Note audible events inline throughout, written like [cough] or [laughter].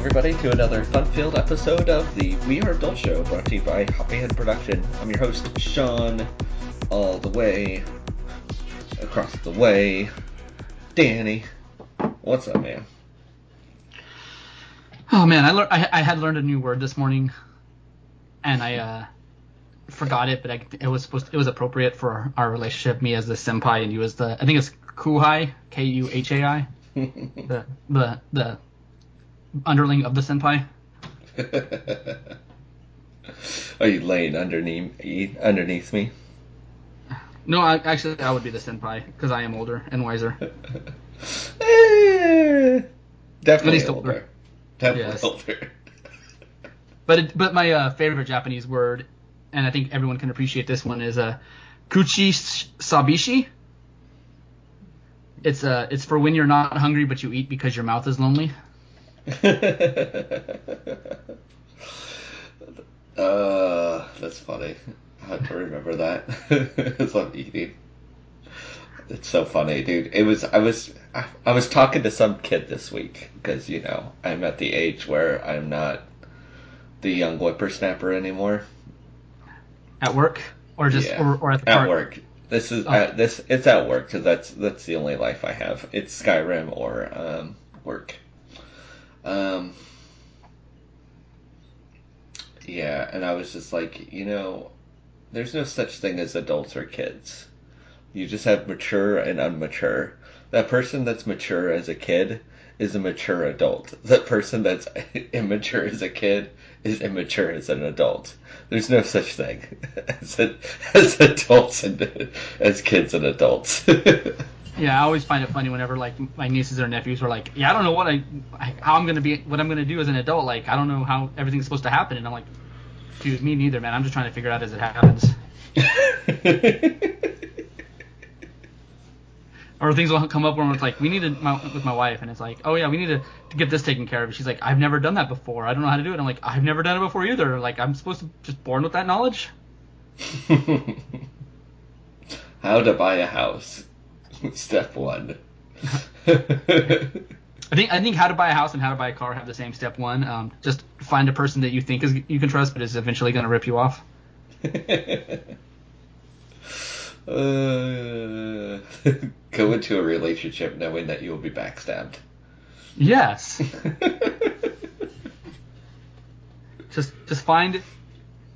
Everybody, to another fun-filled episode of the We Are Adult Show, brought to you by Hoppyhead Production. I'm your host, Sean, all the way across the way. Danny, what's up, man? Oh man, I, lear- I I had learned a new word this morning, and I uh, forgot it, but I, it was supposed it was appropriate for our relationship, me as the senpai and you as the I think it's kuhai, K U H A I, [laughs] the the the underling of the senpai. [laughs] Are you laying underneath underneath me? No, I, actually I would be the senpai because I am older and wiser. [laughs] Eh, Definitely older. older. Definitely Yes. older. [laughs] But it, but my uh, favorite Japanese word, and I think everyone can appreciate this one, is uh, kuchi sabishi. It's uh it's for when you're not hungry but you eat because your mouth is lonely. [laughs] uh, that's funny. I have to remember that as I'm eating. It's so funny, dude. It was I was I, I was talking to some kid this week because you know I'm at the age where I'm not the young whippersnapper anymore. At work or just Yeah. or, or at the At work. This is Oh. at, this. It's at work because that's that's the only life I have. It's Skyrim or um, work. Um. Yeah, and I was just like, you know, there's no such thing as adults or kids. You just have mature and unmature. That person that's mature as a kid is a mature adult. That person that's [laughs] immature as a kid is immature as an adult. There's no such thing [laughs] as, a, as adults and as kids and adults. [laughs] Yeah, I always find it funny whenever like my nieces or nephews are like, yeah, I don't know what I how I'm gonna be what I'm gonna do as an adult. Like I don't know how everything's supposed to happen, and I'm like, dude, me neither, man. I'm just trying to figure out as it happens. [laughs] Or things will come up where it's like, we need to my, with my wife, and it's like, oh yeah, we need to, to get this taken care of. She's like, I've never done that before. I don't know how to do it. I'm like, I've never done it before either. Like I'm supposed to just born with that knowledge. [laughs] How to buy a house. [laughs] Step one. I think I think how to buy a house and how to buy a car have the same step one. Um, just find a person that you think is you can trust, but is eventually going to rip you off. [laughs] uh, [laughs] go into a relationship knowing that you will be backstabbed. Yes. just just find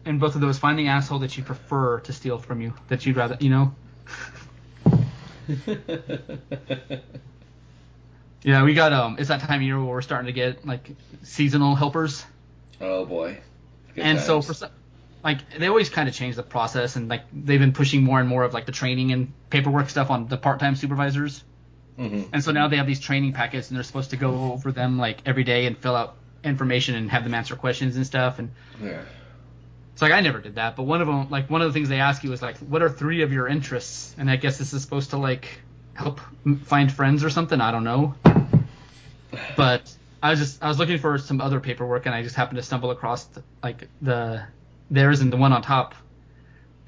in both of those find the asshole that you prefer to steal from you that you'd rather you know. Yeah, we got um. It's that time of year where we're starting to get like seasonal helpers, oh boy. Good and so for like they always kind of change the process, and like they've been pushing more and more of like the training and paperwork stuff on the part-time supervisors. Mhm. And so now they have these training packets, and they're supposed to go over them like every day and fill out information and have them answer questions and stuff. And Yeah. It's like I never did that, but one of them, like one of the things they ask you is like, what are three of your interests? And I guess this is supposed to like help find friends or something. I don't know. But I was just I was looking for some other paperwork, and I just happened to stumble across like the theirs and the one on top.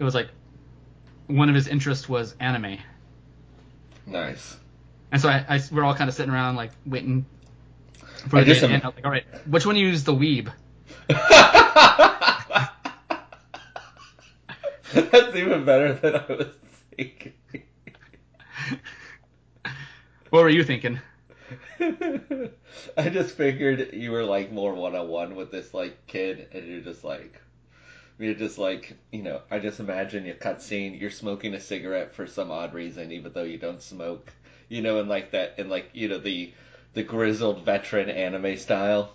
It was like one of his interests was anime. Nice. And so I, I we're all kind of sitting around like waiting for I the day just end. I was like, all right, which one you is the weeb? [laughs] [laughs] That's even better than I was thinking. What were you thinking? [laughs] I just figured you were like more one on one with this like kid, and you're just like, you're just like, you know, I just imagine your cutscene. You're smoking a cigarette for some odd reason, even though you don't smoke. You know, and like that, and like you know the the grizzled veteran anime style,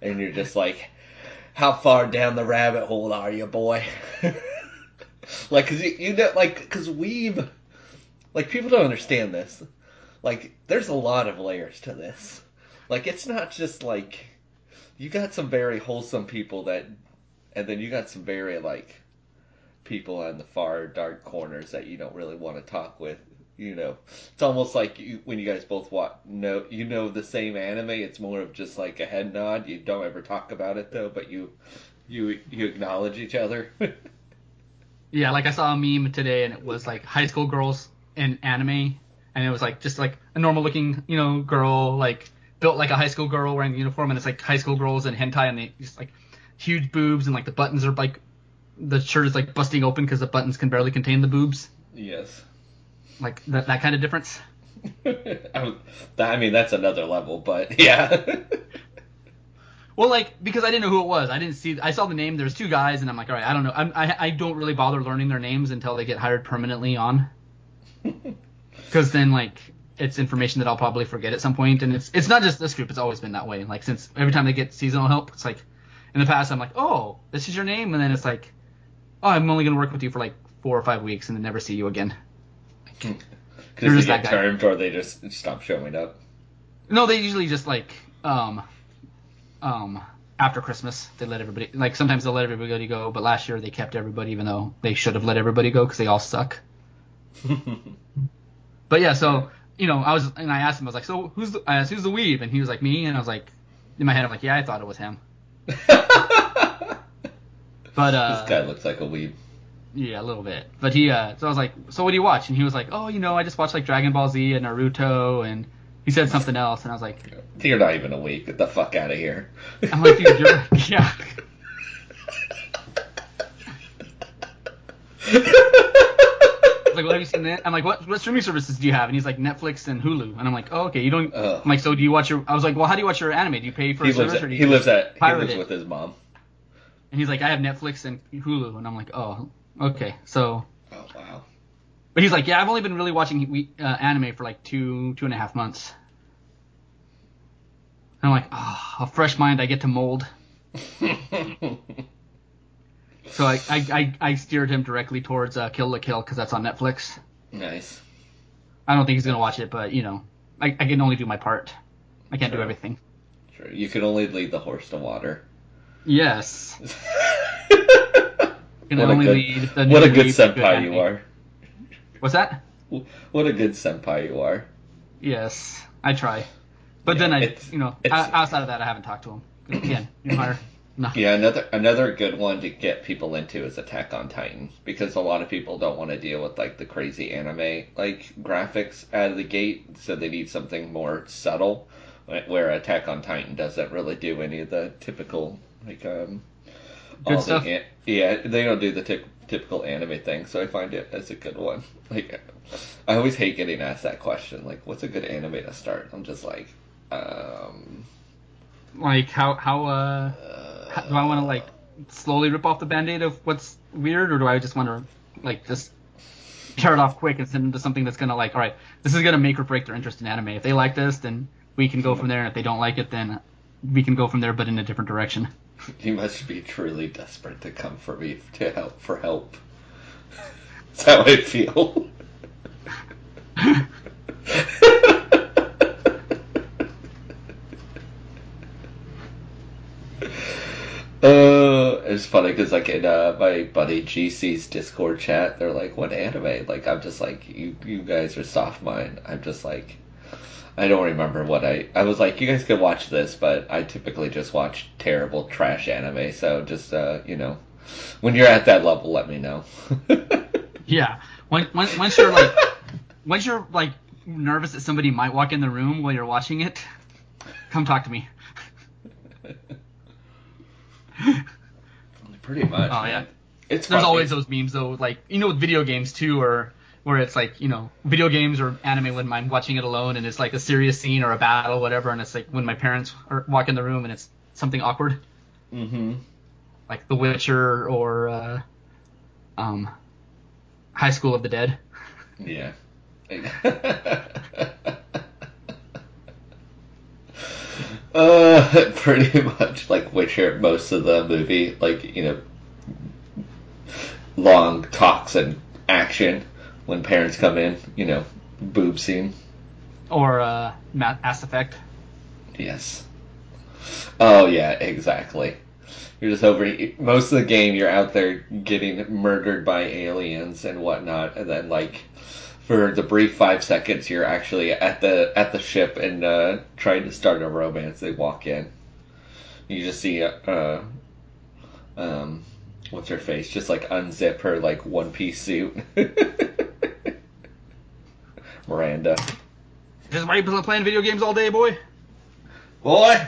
and you're just like, how far down the rabbit hole are you, boy? [laughs] like, cause you, you know, like, cause we've, like, people don't understand this. Like there's a lot of layers to this. Like it's not just like you got some very wholesome people that and then you got some very like people on the far dark corners that you don't really want to talk with you know. It's almost like you, when you guys both watch know you know the same anime it's more of just like a head nod. You don't ever talk about it though but you you you acknowledge each other [laughs] Yeah, like I saw a meme today, and it was like high school girls in anime, and it was like just like a normal looking, you know, girl, like built like a high school girl wearing a uniform, and it's like high school girls in hentai, and they just like huge boobs, and like the buttons are like the shirt is like busting open because the buttons can barely contain the boobs, Yes. like that that kind of difference. [laughs] I mean, that's another level, but yeah. [laughs] Well, like because I didn't know who it was, I didn't see. I saw the name. There's two guys, and I'm like, all right, I don't know. I'm, I I don't really bother learning their names until they get hired permanently on, [laughs] because then like it's information that I'll probably forget at some point, and it's it's not just this group. It's always been that way. Like since every time they get seasonal help, it's like in the past I'm like, oh, this is your name, and then it's like, oh, I'm only gonna work with you for like four or five weeks and then never see you again. [laughs] Because they just get termed or they just stop showing up. No, they usually just like um um after Christmas they let everybody like sometimes they'll let everybody go, but last year they kept everybody even though they should have let everybody go because they all suck. [laughs] But yeah, so you know I was and I asked him I was like, so who's the I asked, who's the weeb and he was like me and I was like in my head I'm like yeah I thought it was him. [laughs] But uh this guy looks like a weeb. yeah a little bit. But he uh so I was like so what do you watch and he was like oh you know I just watched like Dragon Ball Z and Naruto and he said something else and I was like You're not even awake. Get the fuck out of here. I'm like dude you're [laughs] yeah. I was like, well, have you seen that? I'm like, what, what streaming services do you have? And he's like, Netflix and Hulu. And I'm like, oh, okay, you don't. I'm like, so do you watch your? I was like, well, how do you watch your anime? Do you pay for he a lives service at, or do you he lives at he lives it? with his mom. And he's like, I have Netflix and Hulu. And I'm like, oh, okay. So, Oh wow. But he's like, yeah, I've only been really watching uh, anime for like two two and a half months. And I'm like, oh, a fresh mind I get to mold. [laughs] So I I, I, I steered him directly towards uh, Kill la Kill because that's on Netflix. nice. I don't think he's gonna watch it, but you know, I, I can only do my part. I can't do everything. Sure. You can only lead the horse to water. Yes. [laughs] Can what a only good, lead the what a good senpai anime. you are. What's that? What a good senpai you are. Yes, I try. But Yeah, then I, you know, outside of that, I haven't talked to him. Again. No. [laughs] Yeah, another another good one to get people into is Attack on Titan because a lot of people don't want to deal with like the crazy anime like graphics out of the gate, so they need something more subtle. Where Attack on Titan doesn't really do any of the typical like um Good all stuff. The, yeah, they don't do the typ- typical anime thing, so I find it as a good one. [laughs] Like, I always hate getting asked that question. Like, what's a good anime to start? I'm just like, um, Like how how uh how, do I want to like slowly rip off the band-aid of what's weird, or do I just want to like just tear it off quick and send them to something that's gonna like, all right, this is gonna make or break their interest in anime. If they like this, then we can go from there, and if they don't like it, then we can go from there, but in a different direction. [laughs] You must be truly desperate to come for me to help for help. That's how I feel. [laughs] Uh, it's funny because like in uh, my buddy GC's Discord chat, they're like, "What anime?" Like I'm just like, "You you guys are soft mind." I'm just like, I don't remember what I. I was like, "You guys could watch this," but I typically just watch terrible trash anime. So just uh, you know, when you're at that level, let me know. [laughs] Yeah. Once once once you're like once you're like nervous that somebody might walk in the room while you're watching it, come talk to me. [laughs] Pretty much. Oh, man. yeah. It's There's funny. always those memes though, like you know with video games too, or where it's like you know video games or anime when I'm watching it alone and it's like a serious scene or a battle, whatever, and it's like when my parents are, walk in the room and it's something awkward, Mm-hmm. like The Witcher or uh, um, High School of the Dead. Yeah. [laughs] uh, [laughs] pretty much like Witcher. Most of the movie, like you know, long talks and action when parents come in. You know, boob scene. Or uh, Mass Effect. Yes. Oh yeah, exactly. You're just over most of the game. You're out there getting murdered by aliens and whatnot, and then like for the brief five seconds, you're actually at the at the ship and uh, trying to start a romance. They walk in. You just see uh, uh um what's her face just like unzip her like one piece suit. [laughs] Miranda. This is why you been playing video games all day, boy. Boy!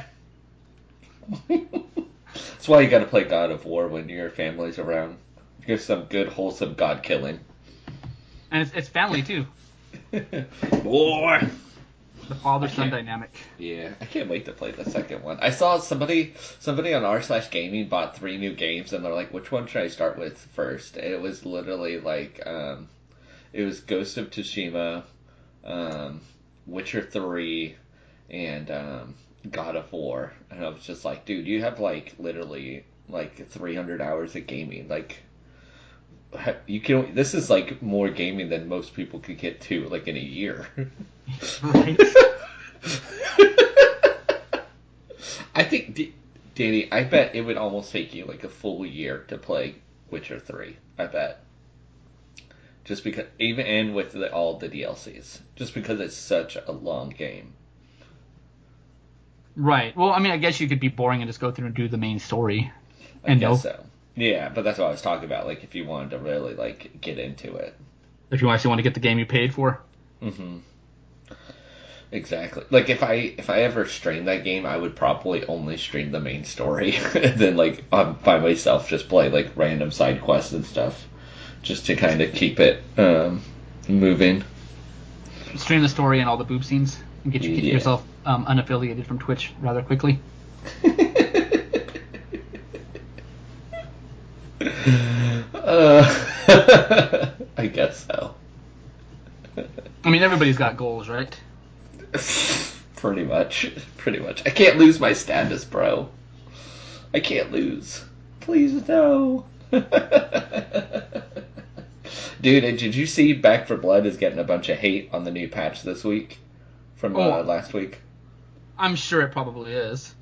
[laughs] That's why you gotta play God of War when your family's around. Give some good, wholesome God killing. And it's, it's family too. [laughs] Boy! The father son dynamic. Yeah, I can't wait to play the second one. I saw somebody somebody on r slash gaming bought three new games and they're like, which one should I start with first? And it was literally like um it was Ghost of Tsushima, um, Witcher three, and um God of War. And I was just like, dude, you have like literally like three hundred hours of gaming. Like you can this is like more gaming than most people could get to like in a year. Right. [laughs] I think, D- Danny, I bet it would almost take you like a full year to play Witcher 3. I bet. Just because, even and with the, all the DLCs. Just because it's such a long game. Right. Well, I mean, I guess you could be boring and just go through and do the main story. I And guess no, so. Yeah, but that's what I was talking about. Like, if you wanted to really, like, get into it. if you actually want to get the game you paid for. Mm-hmm. Exactly. Like if I if I ever stream that game, I would probably only stream the main story, [laughs] and then like um, by myself just play like random side quests and stuff, just to kind of keep it um, moving. Stream the story and all the boob scenes and get, you, get Yeah. yourself um, unaffiliated from Twitch rather quickly. [laughs] uh, [laughs] I guess so. I mean, everybody's got goals, right? [laughs] Pretty much. Pretty much. I can't lose my status, bro. I can't lose. Please no. Dude, and did you see Back 4 Blood is getting a bunch of hate on the new patch this week from uh, Oh. last week? I'm sure it probably is.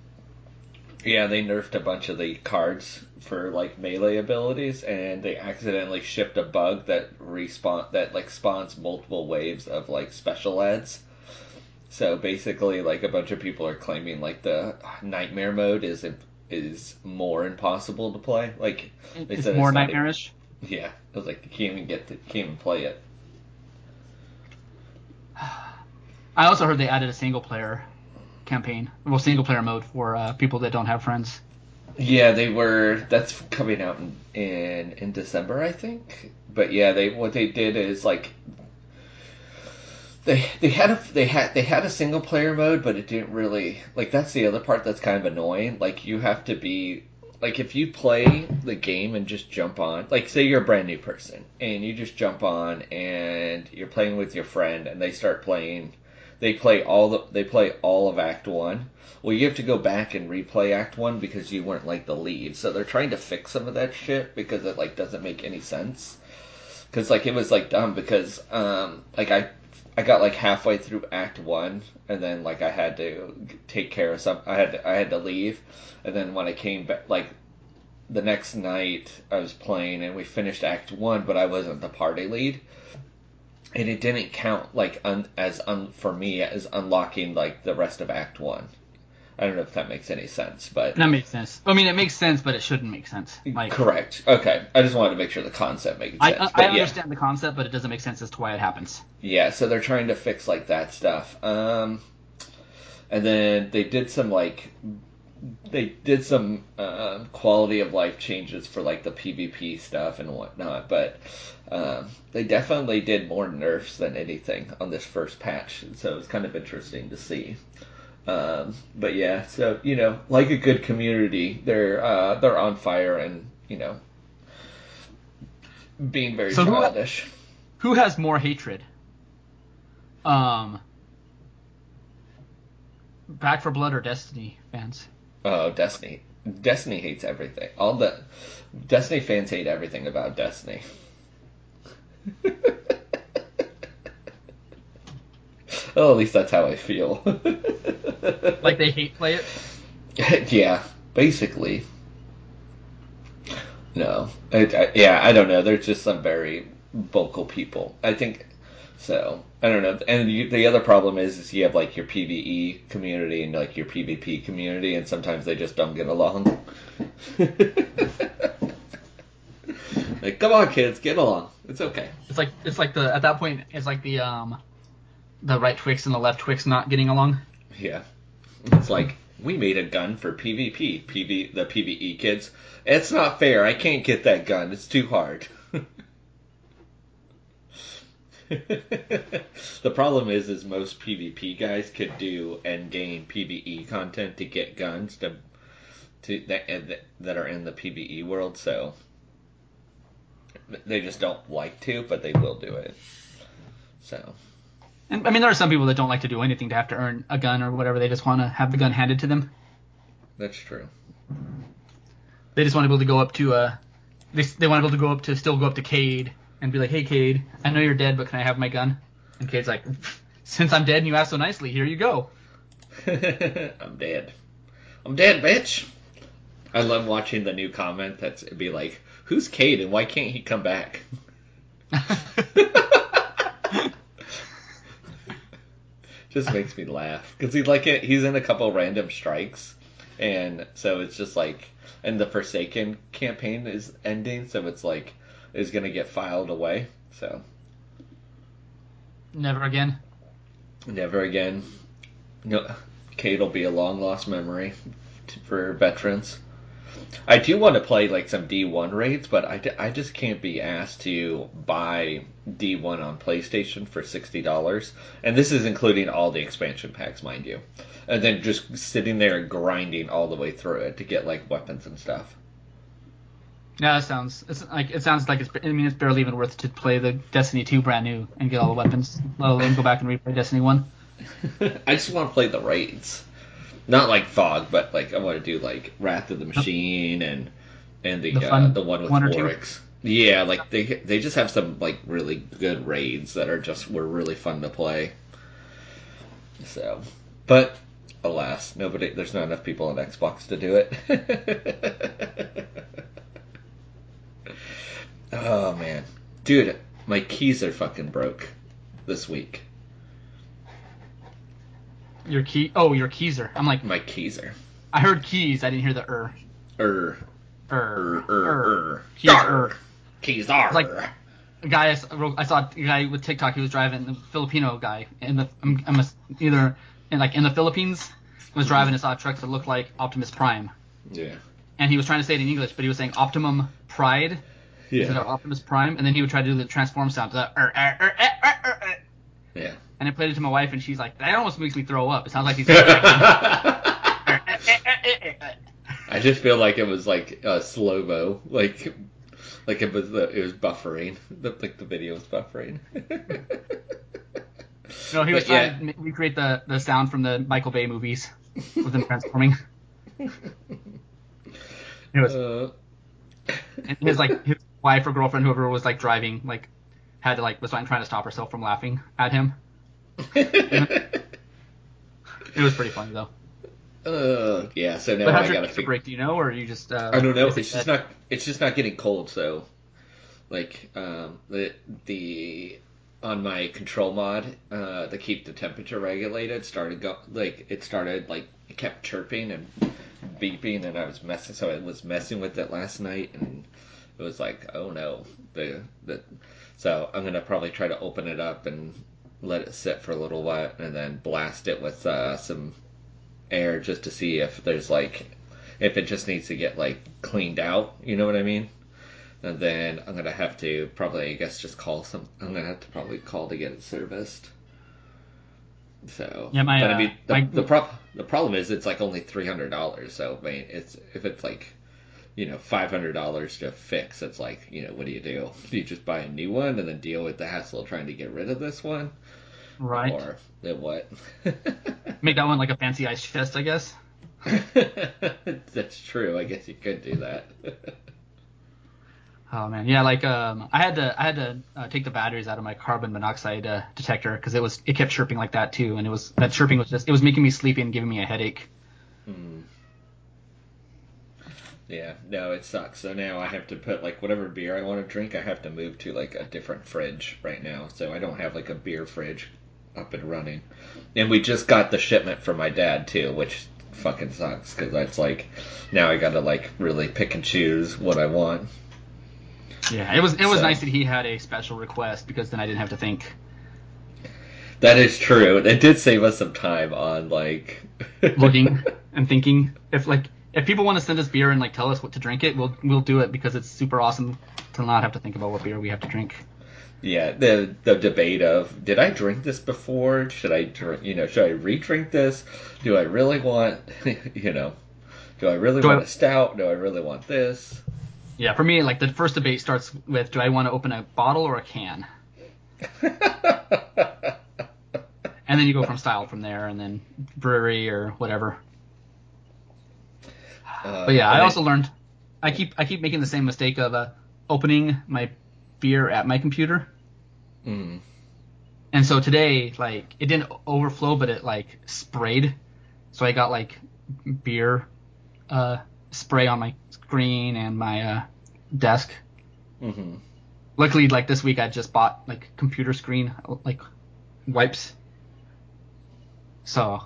Yeah, they nerfed a bunch of the cards for like melee abilities, and they accidentally shipped a bug that respawn that like spawns multiple waves of like special ads. So basically, like a bunch of people are claiming like the nightmare mode is is more impossible to play. Like they It's said more even- nightmarish. yeah, it was like you can't even get to, can't even play it. [sighs] I also heard they added a single player campaign, well, single player mode for uh, people that don't have friends. Yeah, they were. That's coming out in, in in December, I think. But yeah, they what they did is like they they had a they had they had a single player mode, but it didn't really like that's the other part that's kind of annoying. Like you have to be like if you play the game and just jump on, like say you're a brand new person and you just jump on and you're playing with your friend and they start playing they play all the they play all of Act One. Well, you have to go back and replay Act One because you weren't like the lead. So they're trying to fix some of that shit because it like doesn't make any sense. Because like it was like dumb because um like I I got like halfway through Act One and then like I had to take care of some I had to, I had to leave and then when I came back like the next night I was playing and we finished Act One but I wasn't the party lead and it didn't count like un, as un, for me as unlocking like the rest of Act One. I don't know if that makes any sense, but That makes sense. I mean, it makes sense, but it shouldn't make sense. Like, correct. Okay, I just wanted to make sure the concept makes I, sense. I, I yeah, understand the concept, but it doesn't make sense as to why it happens. yeah. So they're trying to fix like that stuff. Um, and then they did some like they did some um, quality of life changes for like the PvP stuff and whatnot, but um, they definitely did more nerfs than anything on this first patch, so it's kind of interesting to see. Um, but yeah, so you know, like a good community, they're uh, they're on fire and you know being very So who- childish. Who has more hatred? Um, Back 4 Blood or Destiny fans? Oh, Destiny. Destiny hates everything. All the Destiny fans hate everything about Destiny. [laughs] oh, at least that's how I feel. [laughs] Like they hate play it? yeah, basically. No, I, I, yeah, I don't know. There's just some very vocal people. I think so. I don't know. And you, the other problem is, is you have like your PVE community and like your PvP community, and sometimes they just don't get along. [laughs] like, come on, kids, get along. It's okay. It's like it's like the at that point it's like the um the right Twix and the left Twix not getting along. Yeah. It's like we made a gun for PvP, PV, the PvE kids. It's not fair. I can't get that gun. It's too hard. [laughs] the problem is, is most PvP guys could do and gain PvE content to get guns to, to that uh, that are in the PvE world. So they just don't like to, but they will do it. So. And I mean, there are some people that don't like to do anything to have to earn a gun or whatever. They just want to have the gun handed to them. That's true. They just want to be able to go up to uh, they they want to be able to go up to still go up to Cayde and be like, hey Cayde, I know you're dead, but can I have my gun? And Cayde's like, [laughs] since I'm dead and you asked so nicely, here you go. [laughs] I'm dead. I'm dead, bitch. I love watching the new comment that's it'd be like, who's Cayde and why can't he come back? [laughs] just makes me laugh because he's like he's in a couple random strikes, and so it's just like, and the Forsaken campaign is ending, so it's like is gonna get filed away. So never again. Never again. No, Cayde will be a long lost memory for veterans. I do want to play like some D1 raids, but I, I just can't be asked to buy D1 on PlayStation for $60. And this is including all the expansion packs, mind you. And then just sitting there grinding all the way through it to get like weapons and stuff. Yeah, that sounds it's like it sounds like it's I mean it's barely even worth to play the Destiny 2 brand new and get all the weapons, let alone go back and replay Destiny 1. [laughs] I just want to play the raids not like VoG, but like I want to do like Wrath of the Machine and and the the, uh, the one with one Oryx. Yeah, like they they just have some like really good raids that are just were really fun to play. So, but alas, nobody there's not enough people on Xbox to do it. [laughs] oh man, dude, my keys are fucking broke this week. Your key? Oh, your keys are. I'm like my keys are. I heard keys. I didn't hear the er. Er. Er. Er. Er. er. Keys. Er. Are. Like a guy I, I saw a guy with TikTok. He was driving the Filipino guy in the I'm, I'm a, either in like in the Philippines was driving and saw a truck that looked like Optimus Prime. Yeah. And he was trying to say it in English, but he was saying Optimum Pride. Yeah. Instead of Optimus Prime, and then he would try to do the transform sound. Er er er, er, er, er. Yeah and I played it to my wife, and she's like, "That almost makes me throw up." It sounds like he's. [laughs] [laughs] I just feel like it was like a slow mo, like like it was the, it was buffering, [laughs] the, like the video was buffering. [laughs] no, he was but trying yeah. to recreate the the sound from the Michael Bay movies with them transforming. [laughs] it was. Uh... And his like his wife or girlfriend, whoever was like driving, like had to like was trying to stop herself from laughing at him it was pretty funny though. Uh, yeah. So now I gotta figure. Break, do you know, or you just? Uh, I don't know. It's it just not. It's just not getting cold. So, like, um, the the on my control mod uh, to keep the temperature regulated started go like it started like it kept chirping and beeping, and I was messing. So I was messing with it last night, and it was like, oh no, the the. So I'm gonna probably try to open it up and let it sit for a little while, and then blast it with uh, some air just to see if there's like if it just needs to get like cleaned out. You know what I mean? And then I'm gonna have to probably I guess just call some. I'm gonna have to probably call to get it serviced. So yeah, my, but I mean uh, the my, the, pro- the problem is it's like only three hundred dollars. So I mean it's if it's like you know five hundred dollars to fix, it's like you know what do you do? Do [laughs] you just buy a new one and then deal with the hassle of trying to get rid of this one? Right. Or then what? [laughs] Make that one like a fancy ice chest, I guess. [laughs] That's true. I guess you could do that. [laughs] oh man, yeah. Like um, I had to I had to uh, take the batteries out of my carbon monoxide uh, detector because it was it kept chirping like that too, and it was that chirping was just it was making me sleepy and giving me a headache. Hmm. Yeah, no, it sucks. So now I have to put like whatever beer I want to drink, I have to move to like a different fridge right now. So I don't have like a beer fridge up and running. And we just got the shipment from my dad too, which fucking sucks because that's like now I got to like really pick and choose what I want. Yeah, it was it was so. nice that he had a special request because then I didn't have to think. That is true. It did save us some time on like [laughs] looking and thinking. If like if people want to send us beer and like tell us what to drink it, we'll we'll do it because it's super awesome to not have to think about what beer we have to drink. Yeah, the the debate of did I drink this before? Should I drink? You know, should I re-drink this? Do I really want? [laughs] You know, do I really Do want I- a stout? Do I really want this? Yeah, for me, like the first debate starts with do I want to open a bottle or a can, [laughs] and then you go from style from there, and then brewery or whatever. Uh, But yeah, I also learned. I keep I keep making the same mistake of uh, opening my beer at my computer, Mm. and so today like it didn't overflow, but it like sprayed, so I got like beer uh, spray on my screen and my uh, desk. hmm Luckily, like this week, I just bought like computer screen like wipes, so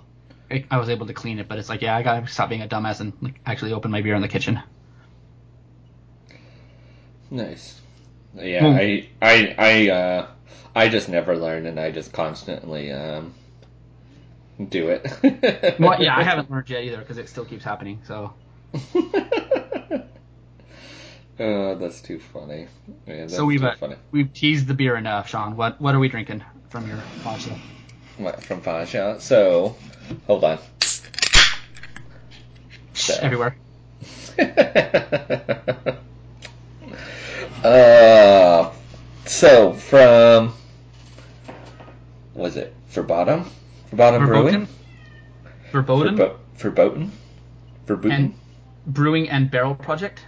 I, I was able to clean it. But it's like, yeah, I gotta stop being a dumbass and like actually open my beer in the kitchen. Nice. Yeah, Well- I I I uh I just never learn, and I just constantly um do it. [laughs] Well, yeah, I haven't [laughs] learned yet either because it still keeps happening. So [laughs] oh, that's too funny. Yeah, that's So we've too uh, funny. we've teased the beer enough, Sean. What what are we drinking from your faucet? What, from Fasha. So, hold on. So. Everywhere. Uh, so from was it for bottom? For bottom brewing? Verboten. Verboten. For? Verboten? And Brewing and Barrel Project.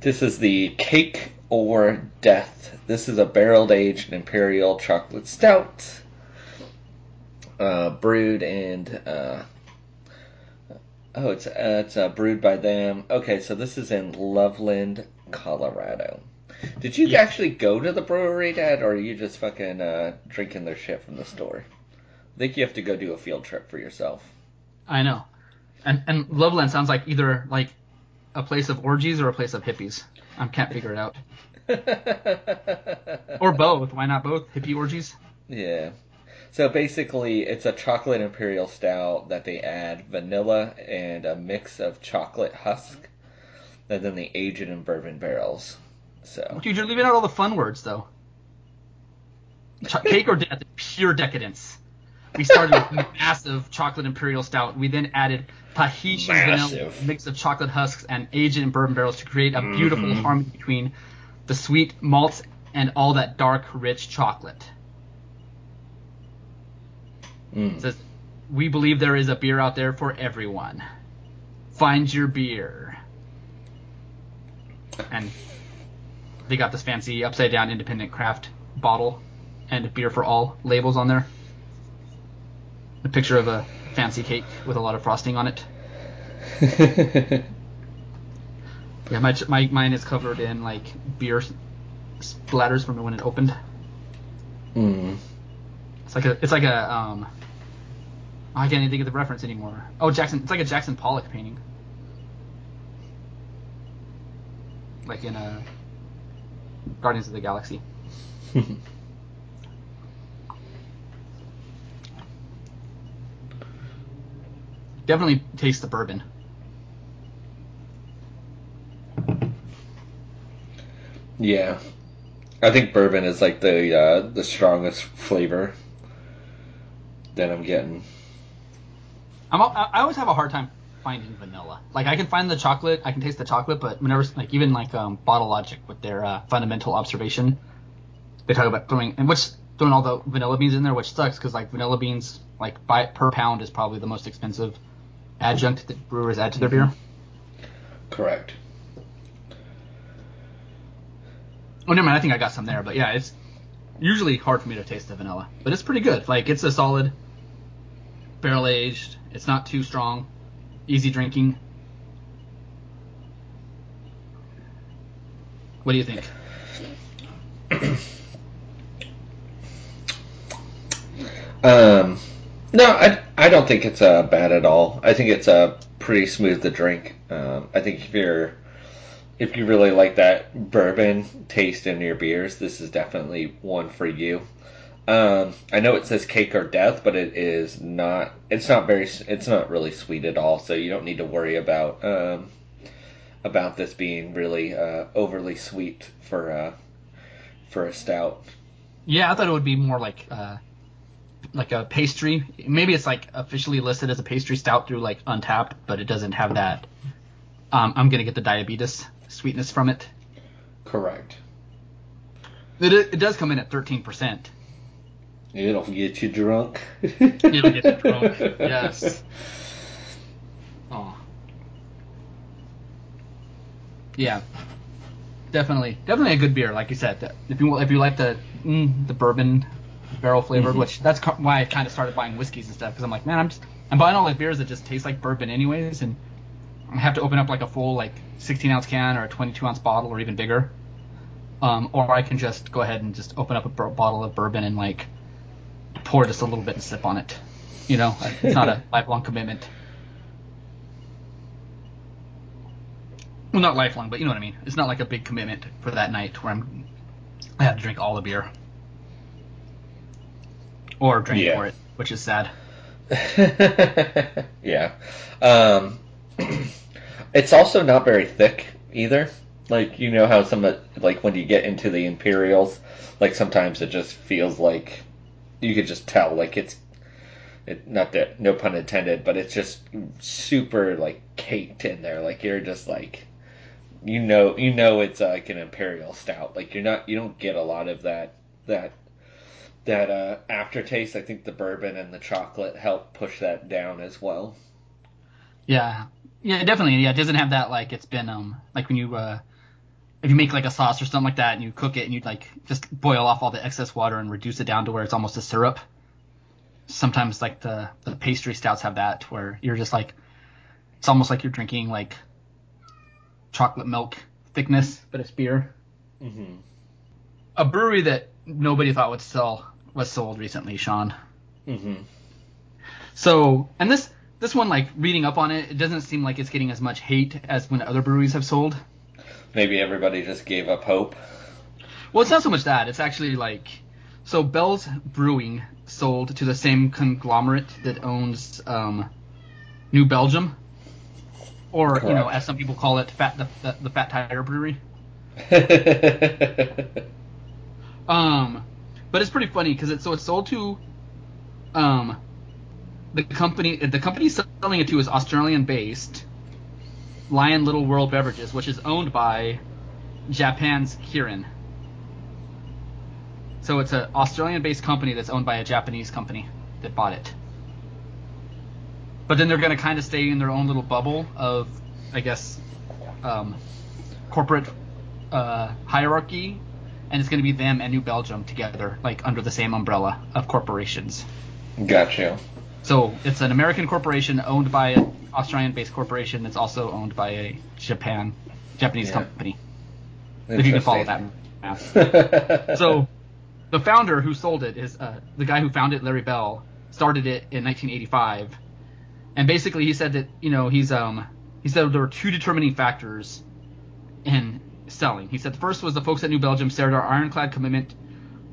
This is the Cake or Death. This is a barrel aged imperial chocolate stout, uh, brewed and uh, oh, it's uh, it's uh, brewed by them. Okay, so this is in Loveland, Colorado. Did you Yeah. actually go to the brewery, Dad, or are you just fucking uh, drinking their shit from the store? I think you have to go do a field trip for yourself. I know. And and Loveland sounds like either like a place of orgies or a place of hippies. I can't figure it out. [laughs] Or both. Why not both? Hippie orgies. Yeah. So basically, it's a chocolate imperial stout that they add vanilla and a mix of chocolate husk, and then they age it in bourbon barrels. So Dude, you're leaving out all the fun words though. Cake or death, pure decadence. We started with massive chocolate imperial stout. We then added Tahitian vanilla mix of chocolate husks and aged in bourbon barrels to create a beautiful Mhm. harmony between the sweet malts and all that dark, rich chocolate. It mm. says, we believe there is a beer out there for everyone. Find your beer. And they got this fancy upside down independent craft bottle and beer for all labels on there. A picture of a fancy cake with a lot of frosting on it. [laughs] Yeah, my, my mine is covered in like beer splatters from when it opened. mm. It's like a it's like a um I can't even think of the reference anymore. Oh Jackson it's like a Jackson Pollock painting. Like in a Guardians of the Galaxy. [laughs] Definitely taste the bourbon. yeah. I think bourbon is like the uh, the strongest flavor that I'm getting. I'm I I always have a hard time finding vanilla. Like I can find the chocolate, I can taste the chocolate, but whenever like even like um, Bottle Logic with their uh, fundamental observation, they talk about throwing and which throwing all the vanilla beans in there, which sucks because like vanilla beans like by per pound is probably the most expensive adjunct that brewers add to their beer. Correct. Oh never mind, I think I got some there, but yeah, it's usually hard for me to taste the vanilla, but it's pretty good. Like it's a solid barrel aged. It's not too strong, easy drinking. What do you think? [clears throat] Um, no, I, I don't think it's uh, bad at all. I think it's uh, pretty smooth to drink. Um, I think if you're if you really like that bourbon taste in your beers, this is definitely one for you. Um, I know it says cake or death, but it is not. It's not very. It's not really sweet at all. So you don't need to worry about um, about this being really uh, overly sweet for uh, for a stout. Yeah, I thought it would be more like uh, like a pastry. Maybe it's like officially listed as a pastry stout through like Untappd, but it doesn't have that. Um, I'm gonna get the diabetes sweetness from it. Correct. It, it does come in at 13 percent. It'll get you drunk. It'll get you drunk. [laughs] Yes. Oh. Yeah. Definitely, definitely a good beer, like you said. If you if you like the mm, the bourbon barrel flavored, Mhm. which that's why I kind of started buying whiskeys and stuff because I'm like, man, I'm just I'm buying all the beers that just taste like bourbon anyways, and I have to open up like a full like 16 ounce can or a 22 ounce bottle or even bigger. Um, or I can just go ahead and just open up a bottle of bourbon and like pour just a little bit and sip on it. You know, [laughs] it's not a lifelong commitment. Well, not lifelong, but you know what I mean. It's not like a big commitment for that night where I'm I have to drink all the beer or drink Yeah. for it, which is sad. [laughs] yeah. Um, [clears throat] it's also not very thick either. Like you know how some of- like when you get into the Imperials, like sometimes it just feels like you could just tell like it's it, not that no pun intended, but it's just super like caked in there. Like you're just like you know you know it's like an Imperial stout. Like you're not you don't get a lot of that that that uh, aftertaste. I think the bourbon and the chocolate help push that down as well. Yeah, yeah, definitely. Yeah, it doesn't have that like it's been um like when you uh if you make like a sauce or something like that and you cook it and you like just boil off all the excess water and reduce it down to where it's almost a syrup. Sometimes like the the pastry stouts have that where you're just like it's almost like you're drinking like chocolate milk thickness, but it's beer. Mm-hmm. A brewery that nobody thought would sell was sold recently, Sean. Mm-hmm. So, and this this one, like reading up on it, it doesn't seem like it's getting as much hate as when other breweries have sold. Maybe everybody just gave up hope. Well, it's not so much that. It's actually like so Bell's Brewing sold to the same conglomerate that owns um, New Belgium, or you know, as some people call it, Fat the, the, the Fat Tire Brewery. [laughs] Um, but it's pretty funny because it's so it's sold to um the company the company selling it to is Australian based Lion Little World Beverages, which is owned by Japan's Kirin. So it's an Australian based company that's owned by a Japanese company that bought it. But then they're going to kind of stay in their own little bubble of, I guess, um, corporate uh, hierarchy, and it's going to be them and New Belgium together, like under the same umbrella of corporations. Got you. So it's an American corporation owned by an Australian-based corporation that's also owned by a Japan Japanese Yeah. company. If you can follow that math. So the founder who sold it is uh, the guy who founded Larry Bell started it in 1985, and basically he said that you know he's um he said there were two determining factors in selling. He said the first was the folks at New Belgium shared our ironclad commitment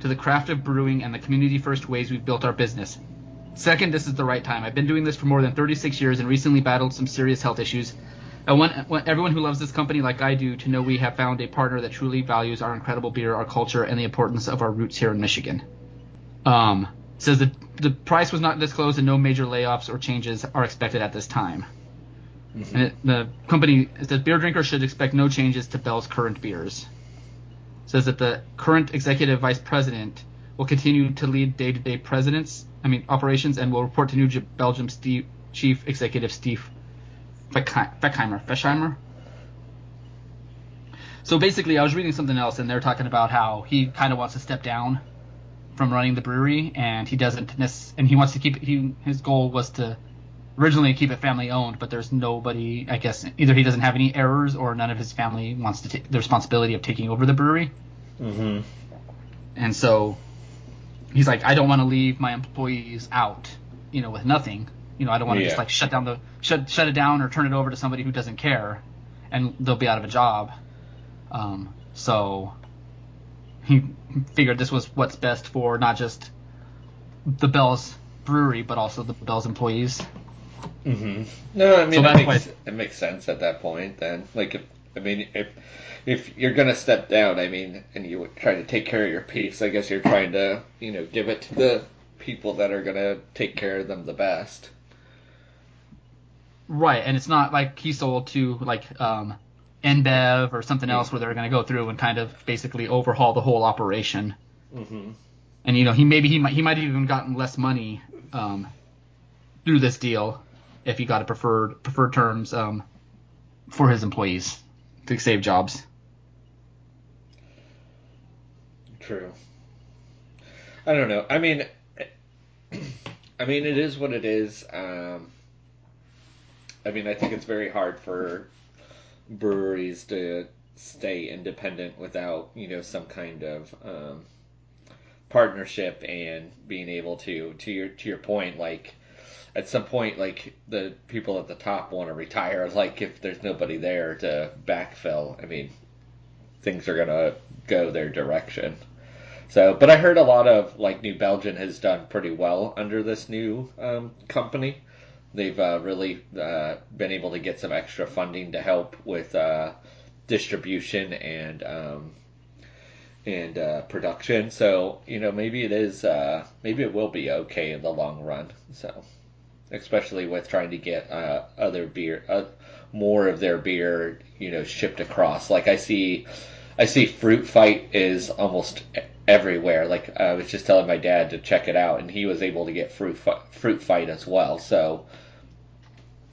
to the craft of brewing and the community first ways we've built our business. Second, this is the right time. I've been doing this for more than 36 years and recently battled some serious health issues. I want, want everyone who loves this company like I do to know we have found a partner that truly values our incredible beer, our culture, and the importance of our roots here in Michigan. Um, says that the price was not disclosed and no major layoffs or changes are expected at this time. And it, the company says beer drinkers should expect no changes to Bell's current beers. Says that the current executive vice president will continue to lead day-to-day presidents, I mean operations, and will report to New Belgium Steve, chief executive Steve Fechheimer. Fechheimer. Fechheimer. So basically, I was reading something else, and they're talking about how he kind of wants to step down from running the brewery, and he doesn't. Nec- and he wants to keep. He his goal was to originally keep it family owned, but there's nobody. I guess either he doesn't have any errors, or none of his family wants to take the responsibility of taking over the brewery. Mm-hmm. And so he's like, I don't want to leave my employees out, you know, with nothing. You know, I don't want to Yeah. just like shut down the shut shut it down or turn it over to somebody who doesn't care, and they'll be out of a job. Um, so he figured this was what's best for not just the Bell's brewery, but also the Bell's employees. hmm No, I mean So it makes why- it makes sense at that point. Then, like, if, I mean, if if you're gonna step down, I mean, and you try to take care of your piece, I guess you're trying to, you know, give it to the people that are gonna take care of them the best. Right, and it's not like he sold to like um, InBev or something else where they're going to go through and kind of basically overhaul the whole operation. hmm And you know, he maybe he might he might have even gotten less money um, through this deal if he got a preferred preferred terms um, for his employees to save jobs. True. I don't know. I mean, I mean, it is what it is. Um, I mean, I think it's very hard for breweries to stay independent without, you know, some kind of um, partnership and being able to, to your to your point, like at some point, like the people at the top want to retire. Like if there's nobody there to backfill, I mean, things are gonna go their direction. So, but I heard a lot of like New Belgium has done pretty well under this new um, company. They've uh, really uh, been able to get some extra funding to help with uh, distribution and um, and uh, production. So, you know, maybe it is uh, maybe it will be okay in the long run. So, especially with trying to get uh, other beer, more of their beer, you know, shipped across. Like I see, I see Fruit Fight is almost everywhere. Like I was just telling my dad to check it out, and he was able to get Fruit Fi- Fruit Fight as well. So,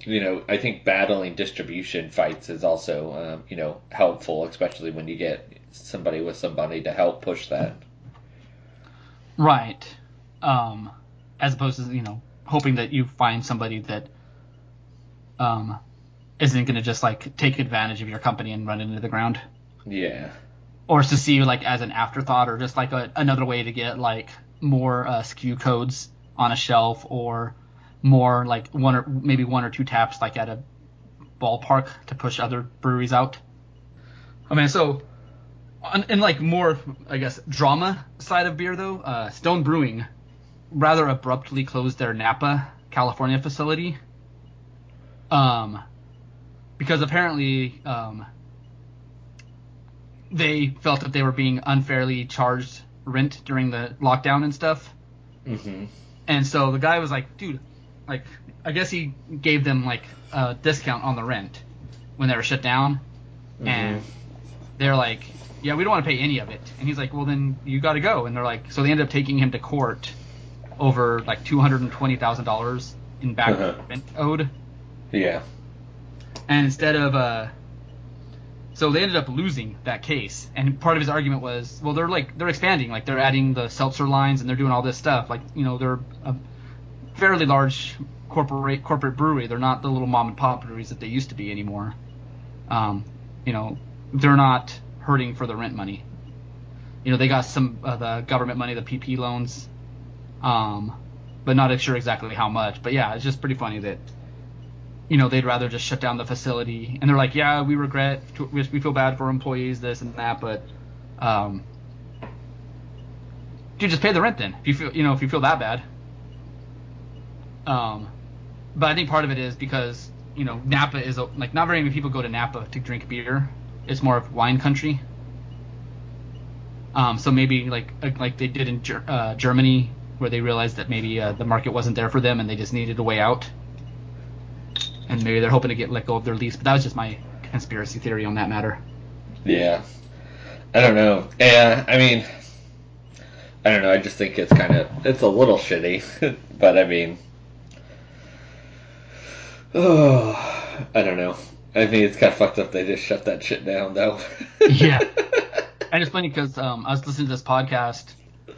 you know, I think battling distribution fights is also, um, you know, helpful, especially when you get somebody with somebody to help push that. Right. Um, as opposed to you know hoping that you find somebody that um, isn't going to just like take advantage of your company and run it into the ground. Yeah. Or to see like as an afterthought or just like a, another way to get like more uh, SKU codes on a shelf or more like one or maybe one or two taps like at a ballpark to push other breweries out. I mean, so in like more I guess drama side of beer though, uh, Stone Brewing rather abruptly closed their Napa, California facility. Um, because apparently um, they felt that they were being unfairly charged rent during the lockdown and stuff. hmm And so the guy was like, dude, like, I guess he gave them like a discount on the rent when they were shut down. And they're like, yeah, we don't want to pay any of it. And he's like, well, then you got to go. And they're like, so they ended up taking him to court over like $220,000 in back Uh-huh. rent owed. Yeah. And instead of uh, so they ended up losing that case. And part of his argument was, well, they're like they're expanding, like they're adding the seltzer lines and they're doing all this stuff. Like you know, they're a fairly large corporate corporate brewery. They're not the little mom and pop breweries that they used to be anymore. Um, you know, they're not hurting for the rent money. You know, they got some of the government money, the PP loans, um, but not sure exactly how much. But yeah, it's just pretty funny that you know, they'd rather just shut down the facility. And they're like, yeah, we regret, we feel bad for employees, this and that, but, um, dude, just pay the rent then. If you feel, you know, if you feel that bad. Um, but I think part of it is because, you know, Napa is a, like not very many people go to Napa to drink beer. It's more of wine country. Um, so maybe like like they did in uh, Germany, where they realized that maybe uh, the market wasn't there for them and they just needed a way out and maybe they're hoping to get let go of their lease. But that was just my conspiracy theory on that matter. Yeah. I don't know. Yeah, I mean, I don't know. I just think it's kind of it's a little shitty, [laughs] but I mean, oh, [sighs] I don't know. I think it's kind of fucked up. They just shut that shit down, though. [laughs] Yeah. [laughs] And it's funny because um, I was listening to this podcast,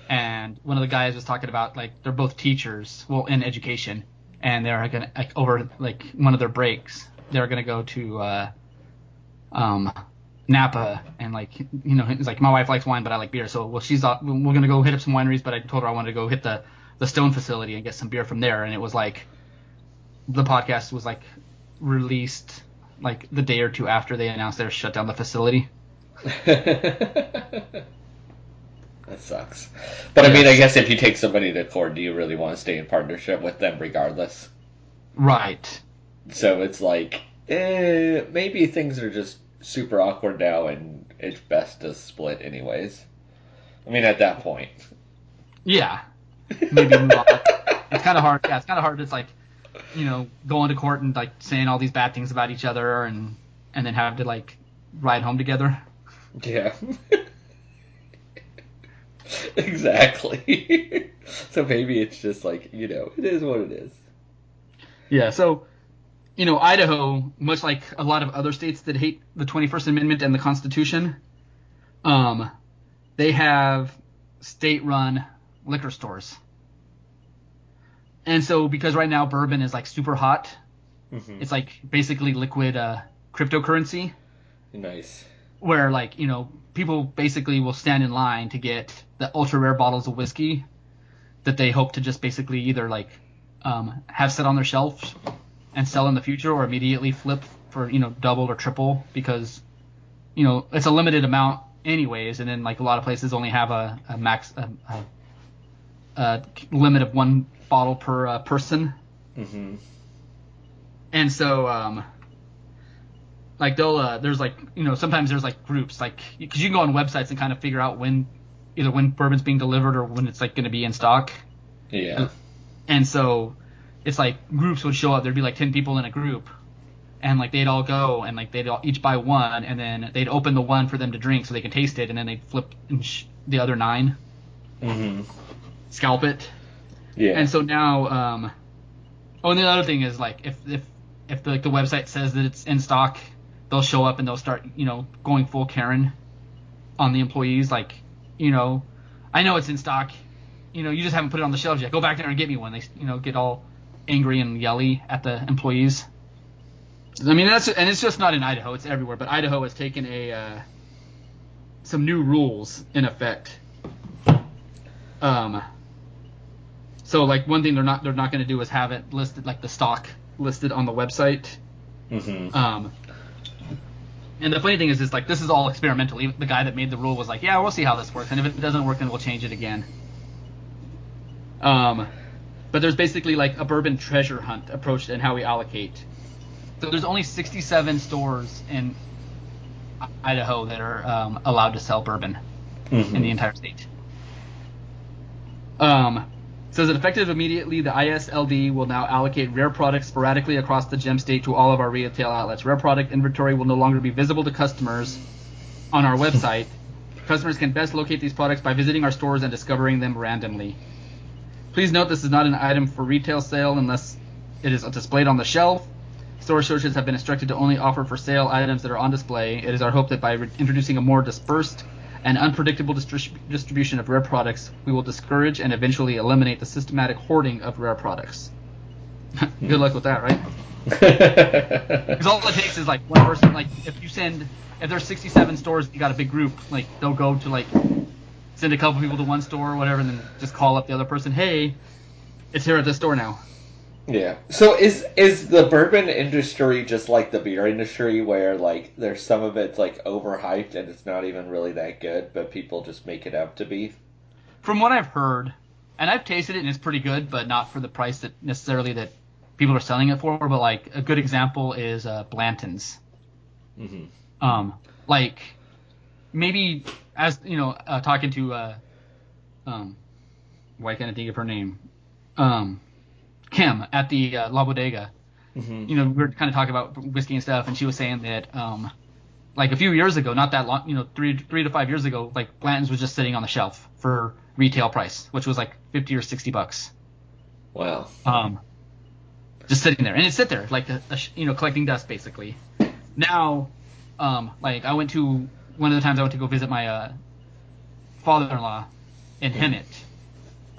and one of the guys was talking about like they're both teachers, well, in education, and they're gonna like over like one of their breaks, they're gonna go to uh, um, Napa and like you know it's like my wife likes wine, but I like beer, so well she's uh, we're gonna go hit up some wineries, but I told her I wanted to go hit the the Stone facility and get some beer from there, and it was like the podcast was like released like the day or two after they announced they shut down the facility. [laughs] That sucks. But I mean, I guess if you take somebody to court, do you really want to stay in partnership with them regardless? Right. So it's like, eh, maybe things are just super awkward now, and it's best to split anyways. I mean, at that point. Yeah. Maybe move on. It's kind of hard. Yeah, it's kind of hard. It's like, you know, going to court and like saying all these bad things about each other, and and then have to like ride home together. Yeah. [laughs] [laughs] exactly. [laughs] so maybe it's just like, you know, it is what it is. Yeah. So, you know, Idaho, much like a lot of other states that hate the 21st Amendment and the Constitution, um, they have state-run liquor stores. And so, because right now bourbon is like super hot, Mhm. it's like basically liquid uh, cryptocurrency. Nice. where like you know people basically will stand in line to get the ultra rare bottles of whiskey that they hope to just basically either like um, have set on their shelves and sell in the future or immediately flip for you know double or triple because you know it's a limited amount anyways and then like a lot of places only have a, a max a, a, a limit of one bottle per uh, person. Hmm and so um like they'll uh, there's like you know sometimes there's like groups like because you can go on websites and kind of figure out when either when bourbon's being delivered or when it's like going to be in stock. Yeah. and so it's like groups would show up. There'd be like 10 people in a group and like they'd all go and like they'd all each buy one and then they'd open the one for them to drink so they can taste it and then they'd flip and sh- the other nine. Hmm scalp it. Yeah. and so now, um, oh, and the other thing is like if if if the, like the website says that it's in stock, they'll show up and they'll start you know going full Karen on the employees. Like, you know, I know it's in stock. You know, you just haven't put it on the shelves yet. Go back there and get me one. They you know get all angry and yelly at the employees. I mean that's and it's just not in Idaho. It's everywhere. But Idaho has taken a uh, some new rules in effect. Um, so like one thing they're not they're not going to do is have it listed like the stock listed on the website. hmm Um, and the funny thing is, is like this is all experimental. Even the guy that made the rule was like, yeah, we'll see how this works, and if it doesn't work, then we'll change it again. Um, but there's basically like a bourbon treasure hunt approach in how we allocate. So there's only 67 stores in Idaho that are um, allowed to sell bourbon in the entire state. Um, says that effective immediately, the ISLD will now allocate rare products sporadically across the gem state to all of our retail outlets. Rare product inventory will no longer be visible to customers on our website. Customers can best locate these products by visiting our stores and discovering them randomly. Please note this is not an item for retail sale unless it is displayed on the shelf. Store associates have been instructed to only offer for sale items that are on display. It is our hope that by re- introducing a more dispersed and unpredictable distri- distribution of rare products, we will discourage and eventually eliminate the systematic hoarding of rare products. [laughs] Good luck with that, right? [laughs] Because all it takes is like one person. Like if you send, if there's 67 stores, you got a big group. Like they'll go to like send a couple people to one store or whatever, and then just call up the other person. Hey, it's here at this store now. Yeah. So is is the bourbon industry just like the beer industry where like there's some of it's like overhyped and it's not even really that good, but people just make it out to be? From what I've heard, and I've tasted it and it's pretty good, but not for the price that necessarily that people are selling it for. But like a good example is uh, Blanton's. Mm-hmm. Um, like maybe as you know, uh, talking to uh, um, why can't I think of her name? Um, Kim at the uh, La Bodega. Mm-hmm. You know, we were kind of talking about whiskey and stuff, and she was saying that um, like a few years ago, not that long, you know, three three to five years ago, like Blanton's was just sitting on the shelf for retail price, which was like fifty or sixty bucks. Wow. Um, just sitting there, and it sit there like a, a sh- you know collecting dust basically. Now, um, like I went to one of the times I went to go visit my uh, father-in-law in Hemet.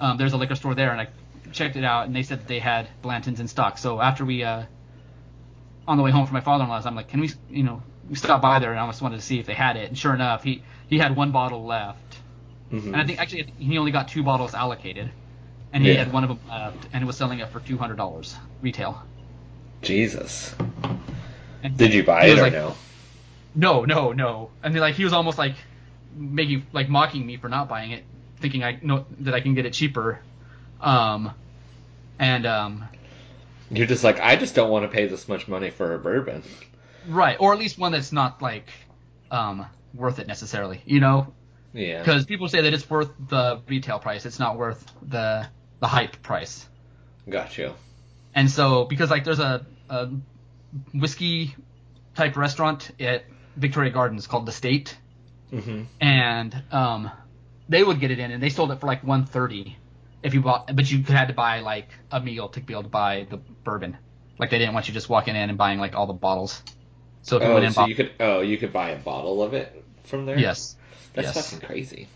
Um, there's a liquor store there, and I checked it out, and they said that they had Blanton's in stock. So after we, uh, on the way home from my father-in-law's, I'm like, can we, you know, we stopped by there, and I just wanted to see if they had it. And sure enough, he he had one bottle left, Mm-hmm. and I think actually he only got two bottles allocated, and he Yeah. had one of them left, and it was selling it for two hundred dollars retail. Jesus. And Did you buy it or like, no? No, no, no. And like he was almost like making like mocking me for not buying it. thinking I know that I can get it cheaper. Um, and um, You're just like, I just don't want to pay this much money for a bourbon. right, or at least one that's not like um worth it necessarily, you know, Yeah. because people say that it's worth the retail price, it's not worth the the hype price. Got you. And so, because like there's a, a whiskey type restaurant at Victoria Gardens called the State, hmm and um, they would get it in, and they sold it for like 130 if you bought, but you had to buy like a meal to be able to buy the bourbon. Like they didn't want you just walking in and buying like all the bottles. So if you Oh, went in, so bought, you could oh you could buy a bottle of it from there. yes, That's yes. fucking crazy.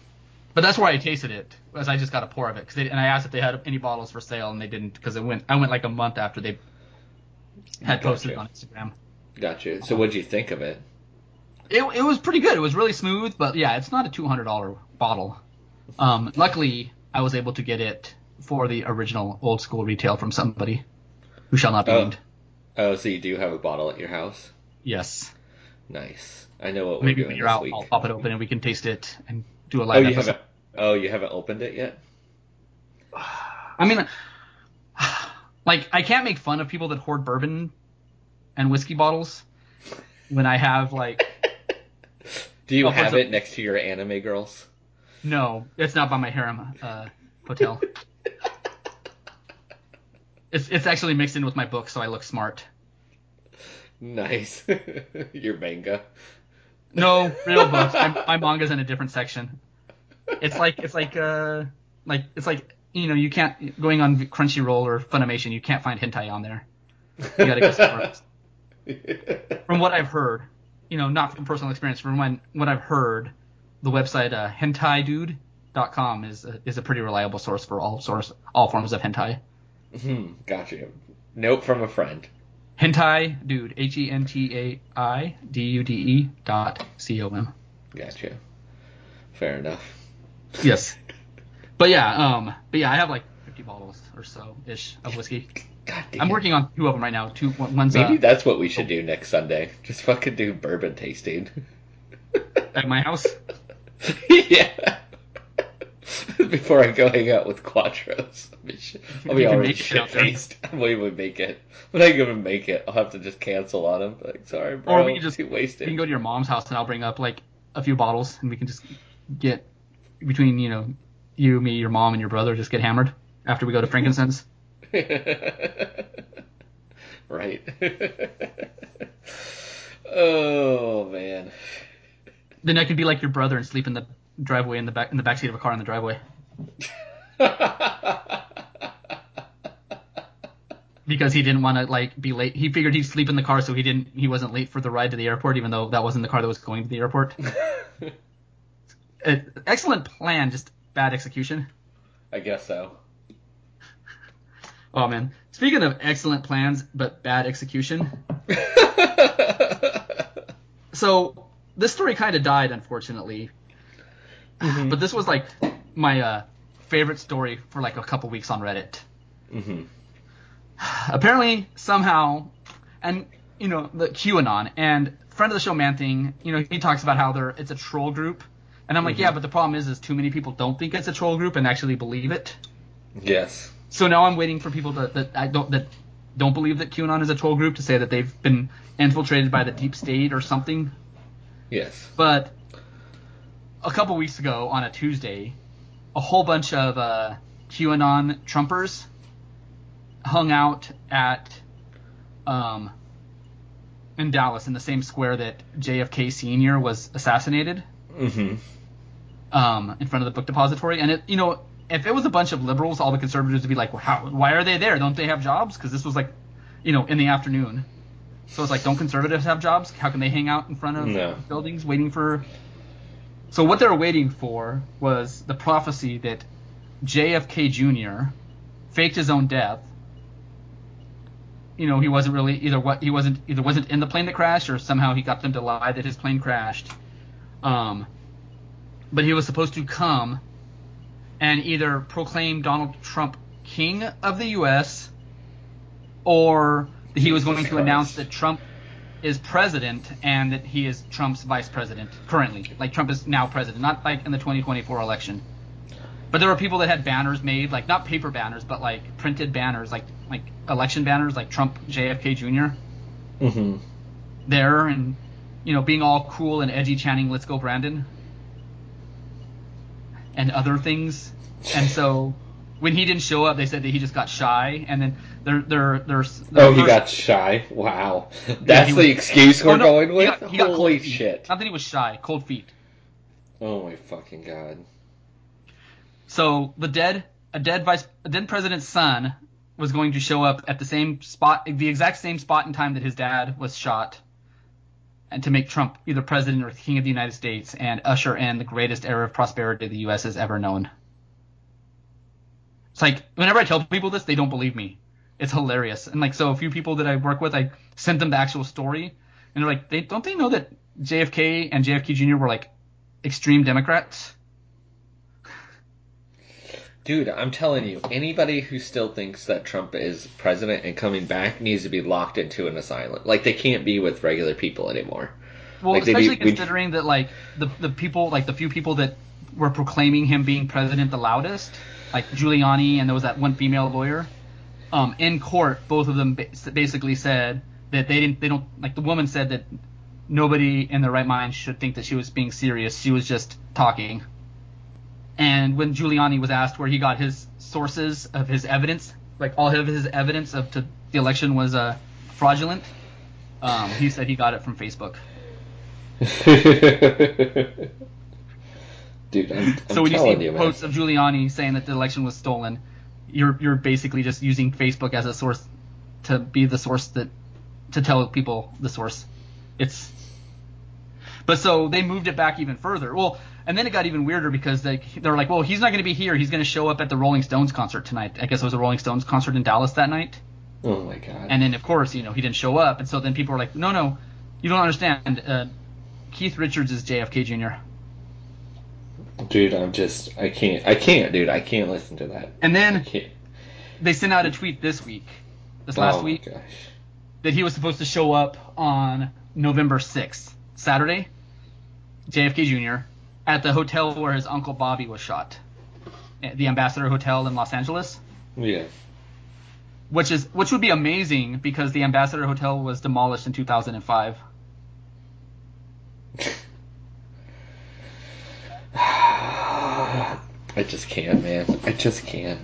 But that's where I tasted it, as I just got a pour of it, cause they, and I asked if they had any bottles for sale, and they didn't, because it went, I went like a month after they had posted it on Instagram. Got you. So what'd you think of it? It, it was pretty good. It was really smooth, but yeah, it's not a two hundred dollar bottle. Um, luckily, I was able to get it for the original old school retail from somebody who shall not be Oh. named. Oh, so you do have a bottle at your house? Yes, Nice. I know what we're maybe doing when you're out, week. I'll pop it open and we can taste it and do a oh, live you episode. haven't. Oh, you haven't opened it yet. I mean, [sighs] like I can't make fun of people that hoard bourbon and whiskey bottles when I have like [laughs] Do you Oh, have it next to your anime girls? No, it's not by my harem uh, hotel. It's it's actually mixed in with my book, so I look smart. Nice. [laughs] your manga. No, real books. My, my manga's in a different section. It's like it's like uh like it's like you know you can't going on Crunchyroll or Funimation you can't find hentai on there. You gotta go somewhere else. [laughs] From what I've heard, you know, not from personal experience, from when, what I've heard, the website uh, hentaidude.com is a, is a pretty reliable source for all source all forms of hentai. Hmm, got you. Note from a friend. Hentai dude, H E N T A I D U D E dot C O M. Got you. Fair enough. Yes. But yeah, um, but yeah, I have like 50 bottles or so ish of whiskey. God damn. I'm working on two of them right now. Two, one- one's Maybe uh, that's what we should do next Sunday. Just fucking do bourbon tasting. at my house. [laughs] [laughs] yeah. [laughs] Before I go hang out with Quattros, I'll be, sh- I'll be already make it shit faced. I won't even make it. When I and make it, I'll have to just cancel on him. Like, sorry, bro. Or we can just [laughs] You wasted. can go to your mom's house and I'll bring up like a few bottles and we can just get between you know you, me, your mom, and your brother just get hammered after we go to Frankincense. right. oh man. Then I could be like your brother and sleep in the driveway in the back in the backseat of a car in the driveway [laughs] because he didn't want to like be late. He figured he'd sleep in the car so he didn't he wasn't late for the ride to the airport, even though that wasn't the car that was going to the airport. [laughs] Uh, excellent plan, just bad execution. I guess so. Oh man. Speaking of excellent plans but bad execution, [laughs] so this story kind of died unfortunately, but this was like my uh, favorite story for like a couple weeks on Reddit. hmm [sighs] Apparently, somehow, and you know the QAnon and friend of the show Man Thing, you know he talks about how they're it's a troll group, and I'm like, yeah, but the problem is, is too many people don't think it's a troll group and actually believe it. Yes. So now I'm waiting for people that, that I don't that don't believe that QAnon is a troll group to say that they've been infiltrated by the deep state or something. Yes. But a couple weeks ago on a Tuesday, a whole bunch of uh, QAnon Trumpers hung out at um, in Dallas in the same square that JFK Senior was assassinated hmm um, in front of the book depository. And it, you know, if it was a bunch of liberals, all the conservatives would be like, well, how, why are they there? Don't they have jobs? Because this was like, you know, in the afternoon. So it's like, don't conservatives have jobs? How can they hang out in front of No. buildings waiting for? So what they were waiting for was the prophecy that JFK Jr. faked his own death. You know, he wasn't really either what he wasn't either wasn't in the plane that crashed or somehow he got them to lie that his plane crashed. Um, but he was supposed to come and either proclaim Donald Trump king of the U.S. or he was going to announce that Trump is president and that he is Trump's vice president currently. Like Trump is now president, not like in the 2024 election. But there were people that had banners made, like not paper banners, but like printed banners, like like election banners, like Trump JFK Jr. Mm-hmm. there, and you know, being all cool and edgy, chanting "Let's go, Brandon," and other things. And so when he didn't show up, they said that he just got shy, and then there there there's there Oh, he got shy. Wow, [laughs] that's he the was- excuse we're Oh, no, going he with. he got cold Holy shit! Not that he was shy, cold feet. Oh my fucking god. So the dead, a dead vice, a dead president's son was going to show up at the same spot, the exact same spot and time that his dad was shot, and to make Trump either president or king of the United States and usher in the greatest era of prosperity the U.S. has ever known. It's like whenever I tell people this, they don't believe me. It's hilarious, and like so, a few people that I work with, I sent them the actual story, and they're like, they don't they know that JFK and JFK Jr. were like extreme Democrats? Dude, I'm telling you, anybody who still thinks that Trump is president and coming back needs to be locked into an asylum. Like they can't be with regular people anymore. Well, Like, especially be- we- considering that like the the people like the few people that were proclaiming him being president the loudest, like Giuliani and there was that one female lawyer, um, in court, both of them basically said that they didn't they don't like the woman said that nobody in their right mind should think that she was being serious. She was just talking. And when Giuliani was asked where he got his sources of his evidence, like all of his evidence of to, the election was uh, fraudulent, um, he said he got it from Facebook. [laughs] Dude, I'm, I'm so when you see you, posts of Giuliani saying that the election was stolen, you're you're basically just using Facebook as a source to be the source that to tell people the source. It's but so they moved it back even further. Well, and then it got even weirder because they they're like, well, he's not going to be here. He's going to show up at the Rolling Stones concert tonight. I guess it was a Rolling Stones concert in Dallas that night. oh my god. And then of course, you know, he didn't show up, and so then people were like, no, no, you don't understand. Uh, Keith Richards is JFK Jr. Dude, I'm just I can't I can't, dude. I can't listen to that. And then they sent out a tweet this week, this oh last my week, gosh. that he was supposed to show up on November 6th, Saturday, JFK Jr., at the hotel where his uncle Bobby was shot, the Ambassador Hotel in Los Angeles, Yeah. which is which would be amazing because the Ambassador Hotel was demolished in 2005. [laughs] I just can't, man. I just can't.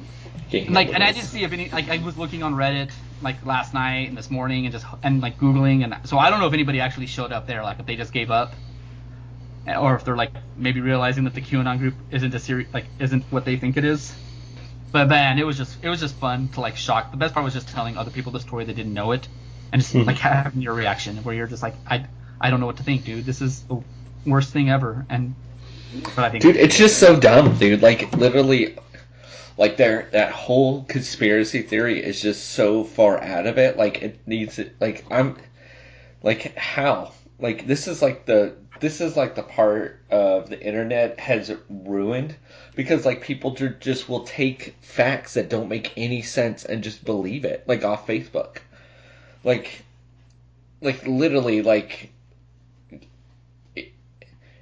can't like, and I this. didn't see if any like I was looking on Reddit like last night and this morning and just and like googling and so I don't know if anybody actually showed up there like if they just gave up or if they're like maybe realizing that the QAnon group isn't a serious like isn't what they think it is. But man, it was just it was just fun to like shock. The best part was just telling other people the story that didn't know it and just mm-hmm. like having your reaction where you're just like I I don't know what to think, dude. This is the worst thing ever. And I Dude, it's just so dumb, dude. Like literally like their that whole conspiracy theory is just so far out of it. Like it needs it like I'm like how? Like this is like the this is like the part of the internet has ruined because like people just will take facts that don't make any sense and just believe it like off Facebook. Like like literally like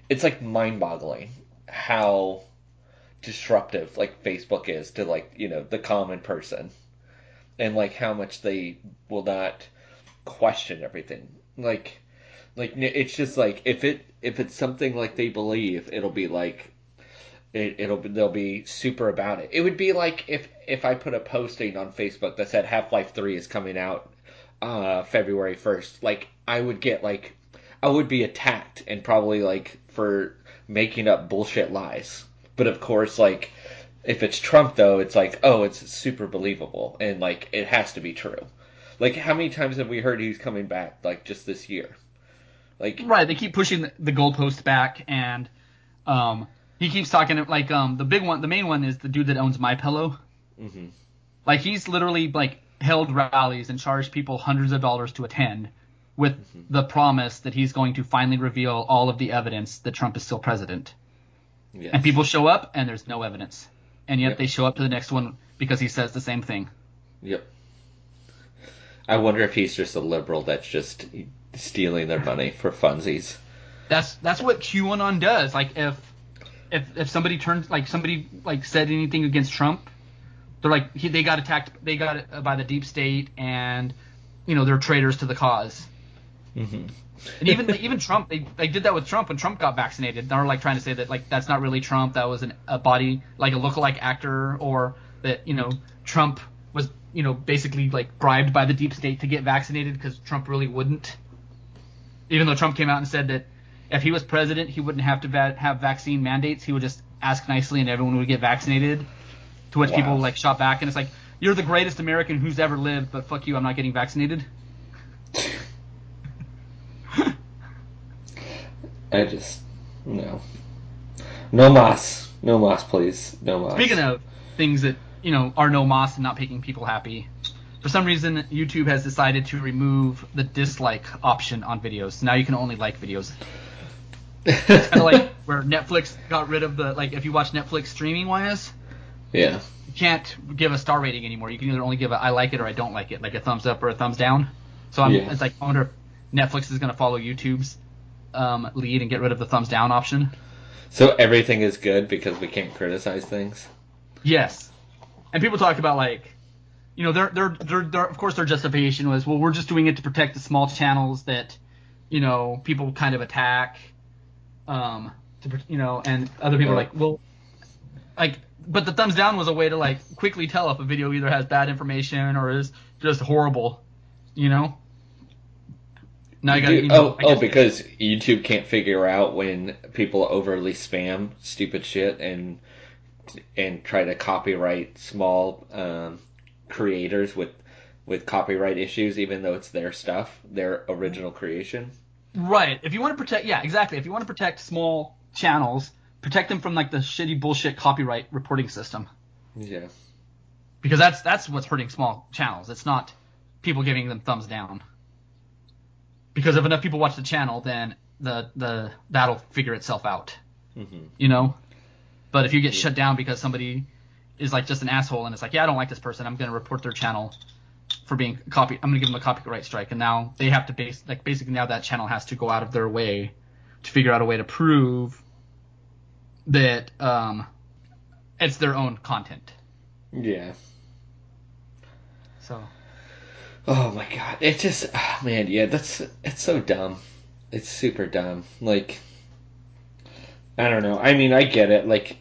it's like mind-boggling how disruptive like Facebook is to like you know the common person and like how much they will not question everything. Like like it's just like if it if it's something like they believe it'll be like it, it'll be they'll be super about it. It would be like if if i put a posting on facebook that said half-life 3 is coming out uh february 1st like i would get like i would be attacked and probably like for making up bullshit lies but of course like if it's trump though it's like oh it's super believable and like it has to be true like how many times have we heard he's coming back like just this year like Right, they keep pushing the, goalpost back, and um, he keeps talking like um, the big one, the main one is the dude that owns My Pillow. Mhm. Like he's literally like held rallies and charged people hundreds of dollars to attend, with mm-hmm. the promise that he's going to finally reveal all of the evidence that Trump is still president. yes. And people show up, and there's no evidence, and yet Yep. they show up to the next one because he says the same thing. Yep. I wonder if he's just a liberal that's just stealing their money for funsies. That's that's what QAnon does. Like if if if somebody turned like somebody like said anything against Trump, they're like he, they got attacked. They got it by the deep state, and you know they're traitors to the cause. Mm-hmm. And even even Trump, they they did that with Trump when Trump got vaccinated. They're like trying to say that like that's not really Trump. That was an, a body like a lookalike actor, or that you know Trump was you know basically like bribed by the deep state to get vaccinated because Trump really wouldn't. Even though Trump came out and said that if he was president, he wouldn't have to va- have vaccine mandates. He would just ask nicely and everyone would get vaccinated. To which Wow. people like shot back and it's like you're the greatest American who's ever lived, but fuck you, I'm not getting vaccinated. [laughs] I just no, no mas, no moss, please, no moss. Speaking of things that you know are no moss and not making people happy, for some reason YouTube has decided to remove the dislike option on videos. So now you can only like videos. Kind of like [laughs] where Netflix got rid of the like if you watch Netflix streaming wise, yeah, you can't give a star rating anymore. You can either only give a I like it or I don't like it, like a thumbs up or a thumbs down. So I'm, Yeah. it's like I wonder if Netflix is going to follow YouTube's um, lead and get rid of the thumbs down option. so everything is good because we can't criticize things. Yes. And people talk about like, you know, their their their, their of course their justification was, well, we're just doing it to protect the small channels that, you know, people kind of attack, um, to you know, and other people are like, well, like, but the thumbs down was a way to like quickly tell if a video either has bad information or is just horrible, you know. Now got you oh, oh, because YouTube can't figure out when people overly spam stupid shit and and try to copyright small um, creators with with copyright issues, even though it's their stuff, their original creation. Right. If you want to protect, yeah, exactly. If you want to protect small channels, protect them from like the shitty bullshit copyright reporting system, Yeah, because that's that's what's hurting small channels. It's not people giving them thumbs down. Because if enough people watch the channel, then the the that'll figure itself out. hmm You know. But if you get shut down because somebody is like just an asshole and it's like, yeah, I don't like this person, I'm gonna report their channel for being copy. I'm gonna give them a copyright strike, and now they have to base like basically now that channel has to go out of their way to figure out a way to prove that um it's their own content. yeah. So Oh my god, it just oh man, yeah, that's it's so dumb. It's super dumb. Like I don't know. I mean, I get it. Like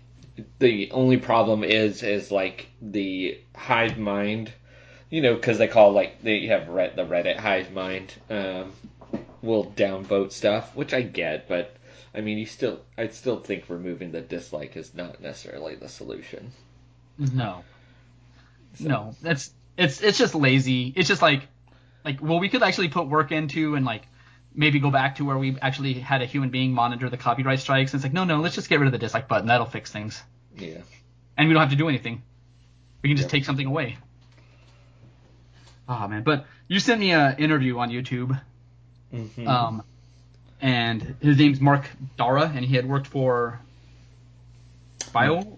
the only problem is is like the hive mind, you know, because they call like they have Red, the Reddit hive mind um, will downvote stuff, which I get, but I mean, you still I still think removing the dislike is not necessarily the solution. no, no, that's it's it's just lazy. It's just like like well, we could actually put work into and like maybe go back to where we actually had a human being monitor the copyright strikes. And it's like no, no, let's just get rid of the dislike button. That'll fix things, Yeah. and we don't have to do anything. We can just Yeah. take something away. Oh man, but you sent me an interview on YouTube. Mhm. Um, and his name's Mark Darrah, and he had worked for Bio.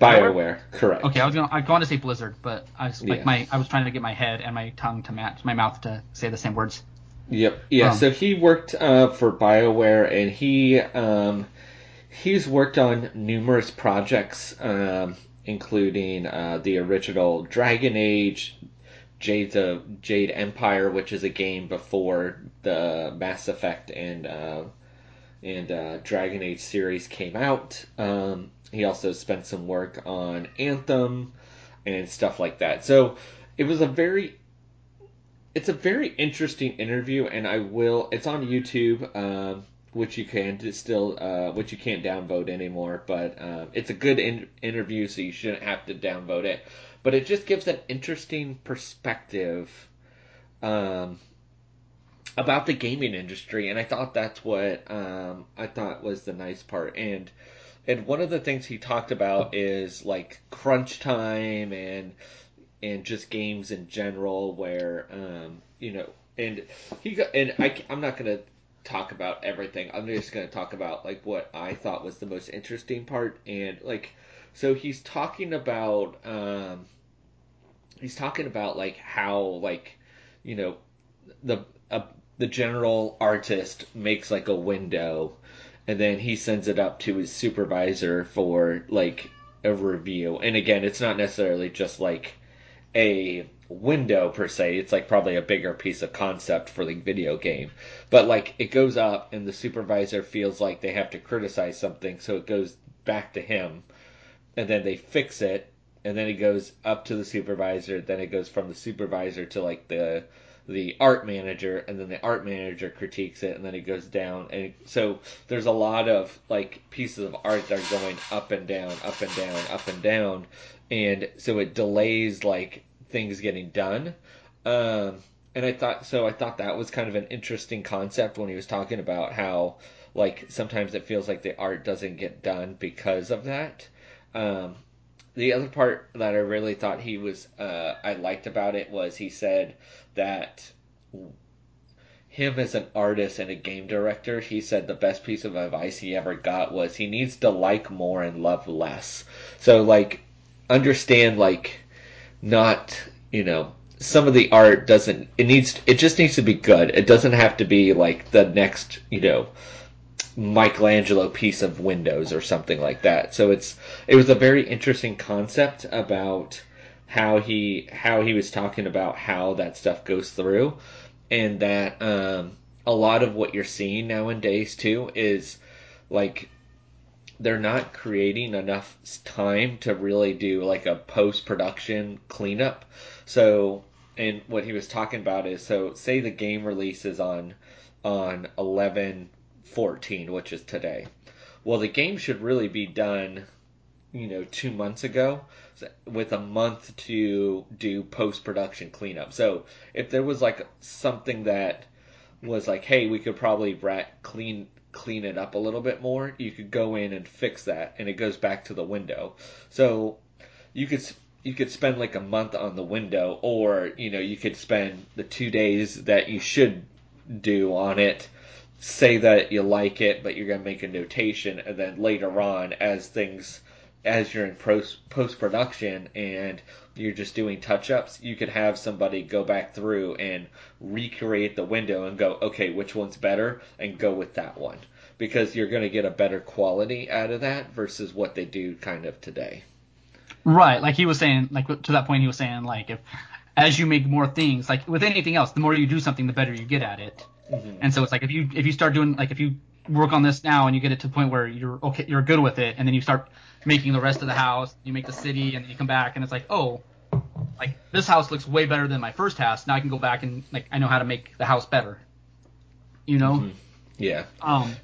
Bioware, correct. Okay, I was gonna I wanted to say Blizzard, but I was like Yeah. my I was trying to get my head and my tongue to match my mouth to say the same words. Yep. Yeah. Um, so he worked uh, for Bioware, and he um, he's worked on numerous projects, um, including uh, the original Dragon Age, Jade the Jade Empire, which is a game before the Mass Effect and uh, and uh, Dragon Age series came out. Um, he also spent some work on Anthem and stuff like that. So it was a very it's a very interesting interview, and I will. It's on YouTube, um, which you can still, uh, which you can't downvote anymore. But um, it's a good in- interview, so you shouldn't have to downvote it. But it just gives an interesting perspective um, about the gaming industry, and I thought that's what um, I thought was the nice part. And and one of the things he talked about is like crunch time and and just games in general where um, you know and he got and I, i'm not to talk about everything i'm just to talk about like what i thought was the most interesting part and like so he's talking about um, he's talking about like how like you know the uh, the general artist makes like a window and then he sends it up to his supervisor for like a review. And again, it's not necessarily just like a window per se. It's like probably a bigger piece of concept for the video game. But like it goes up and the supervisor feels like they have to criticize something, so it goes back to him and then they fix it and then it goes up to the supervisor, then it goes from the supervisor to like the the art manager and then the art manager critiques it and then it goes down. And so there's a lot of like pieces of art that are going up and down up and down up and down. And so it delays like things getting done. Um, and i thought so i thought that was kind of an interesting concept when he was talking about how like sometimes it feels like the art doesn't get done because of that. Um, the other part that I really thought he was uh, I liked about it was he said that him as an artist and a game director, he said the best piece of advice he ever got was he needs to like more and love less. So like understand like not, you know, some of the art doesn't it needs it just needs to be good. It doesn't have to be like the next, you know, Michelangelo piece of Windows or something like that. So it's it was a very interesting concept about how he how he was talking about how that stuff goes through, and that um, a lot of what you're seeing nowadays too is like they're not creating enough time to really do like a post production cleanup. So and what he was talking about is so say the game releases on on 11 14, which is today. Well, the game should really be done, you know, two months ago with a month to do post production cleanup. So if there was like something that was like, hey, we could probably rat clean clean it up a little bit more, you could go in and fix that, and it goes back to the window. So you could you could spend like a month on the window, or you know you could spend the two days that you should do on it say that you like it, but you're to make a notation, and then later on, as things, as you're in post production and you're just doing touch ups, you could have somebody go back through and recreate the window and go, okay, which one's better, and go with that one. Because you're going to get a better quality out of that versus what they do kind of today. Right. Like he was saying, like to that point, he was saying, like, if as you make more things, like with anything else, the more you do something, the better you get at it. Mm-hmm. And so it's like if you if you start doing like if you work on this now and you get it to the point where you're okay you're good with it and then you start making the rest of the house, you make the city and you come back and it's like, "Oh, like this house looks way better than my first house. Now I can go back and like I know how to make the house better." You know? Mm-hmm. Yeah. Um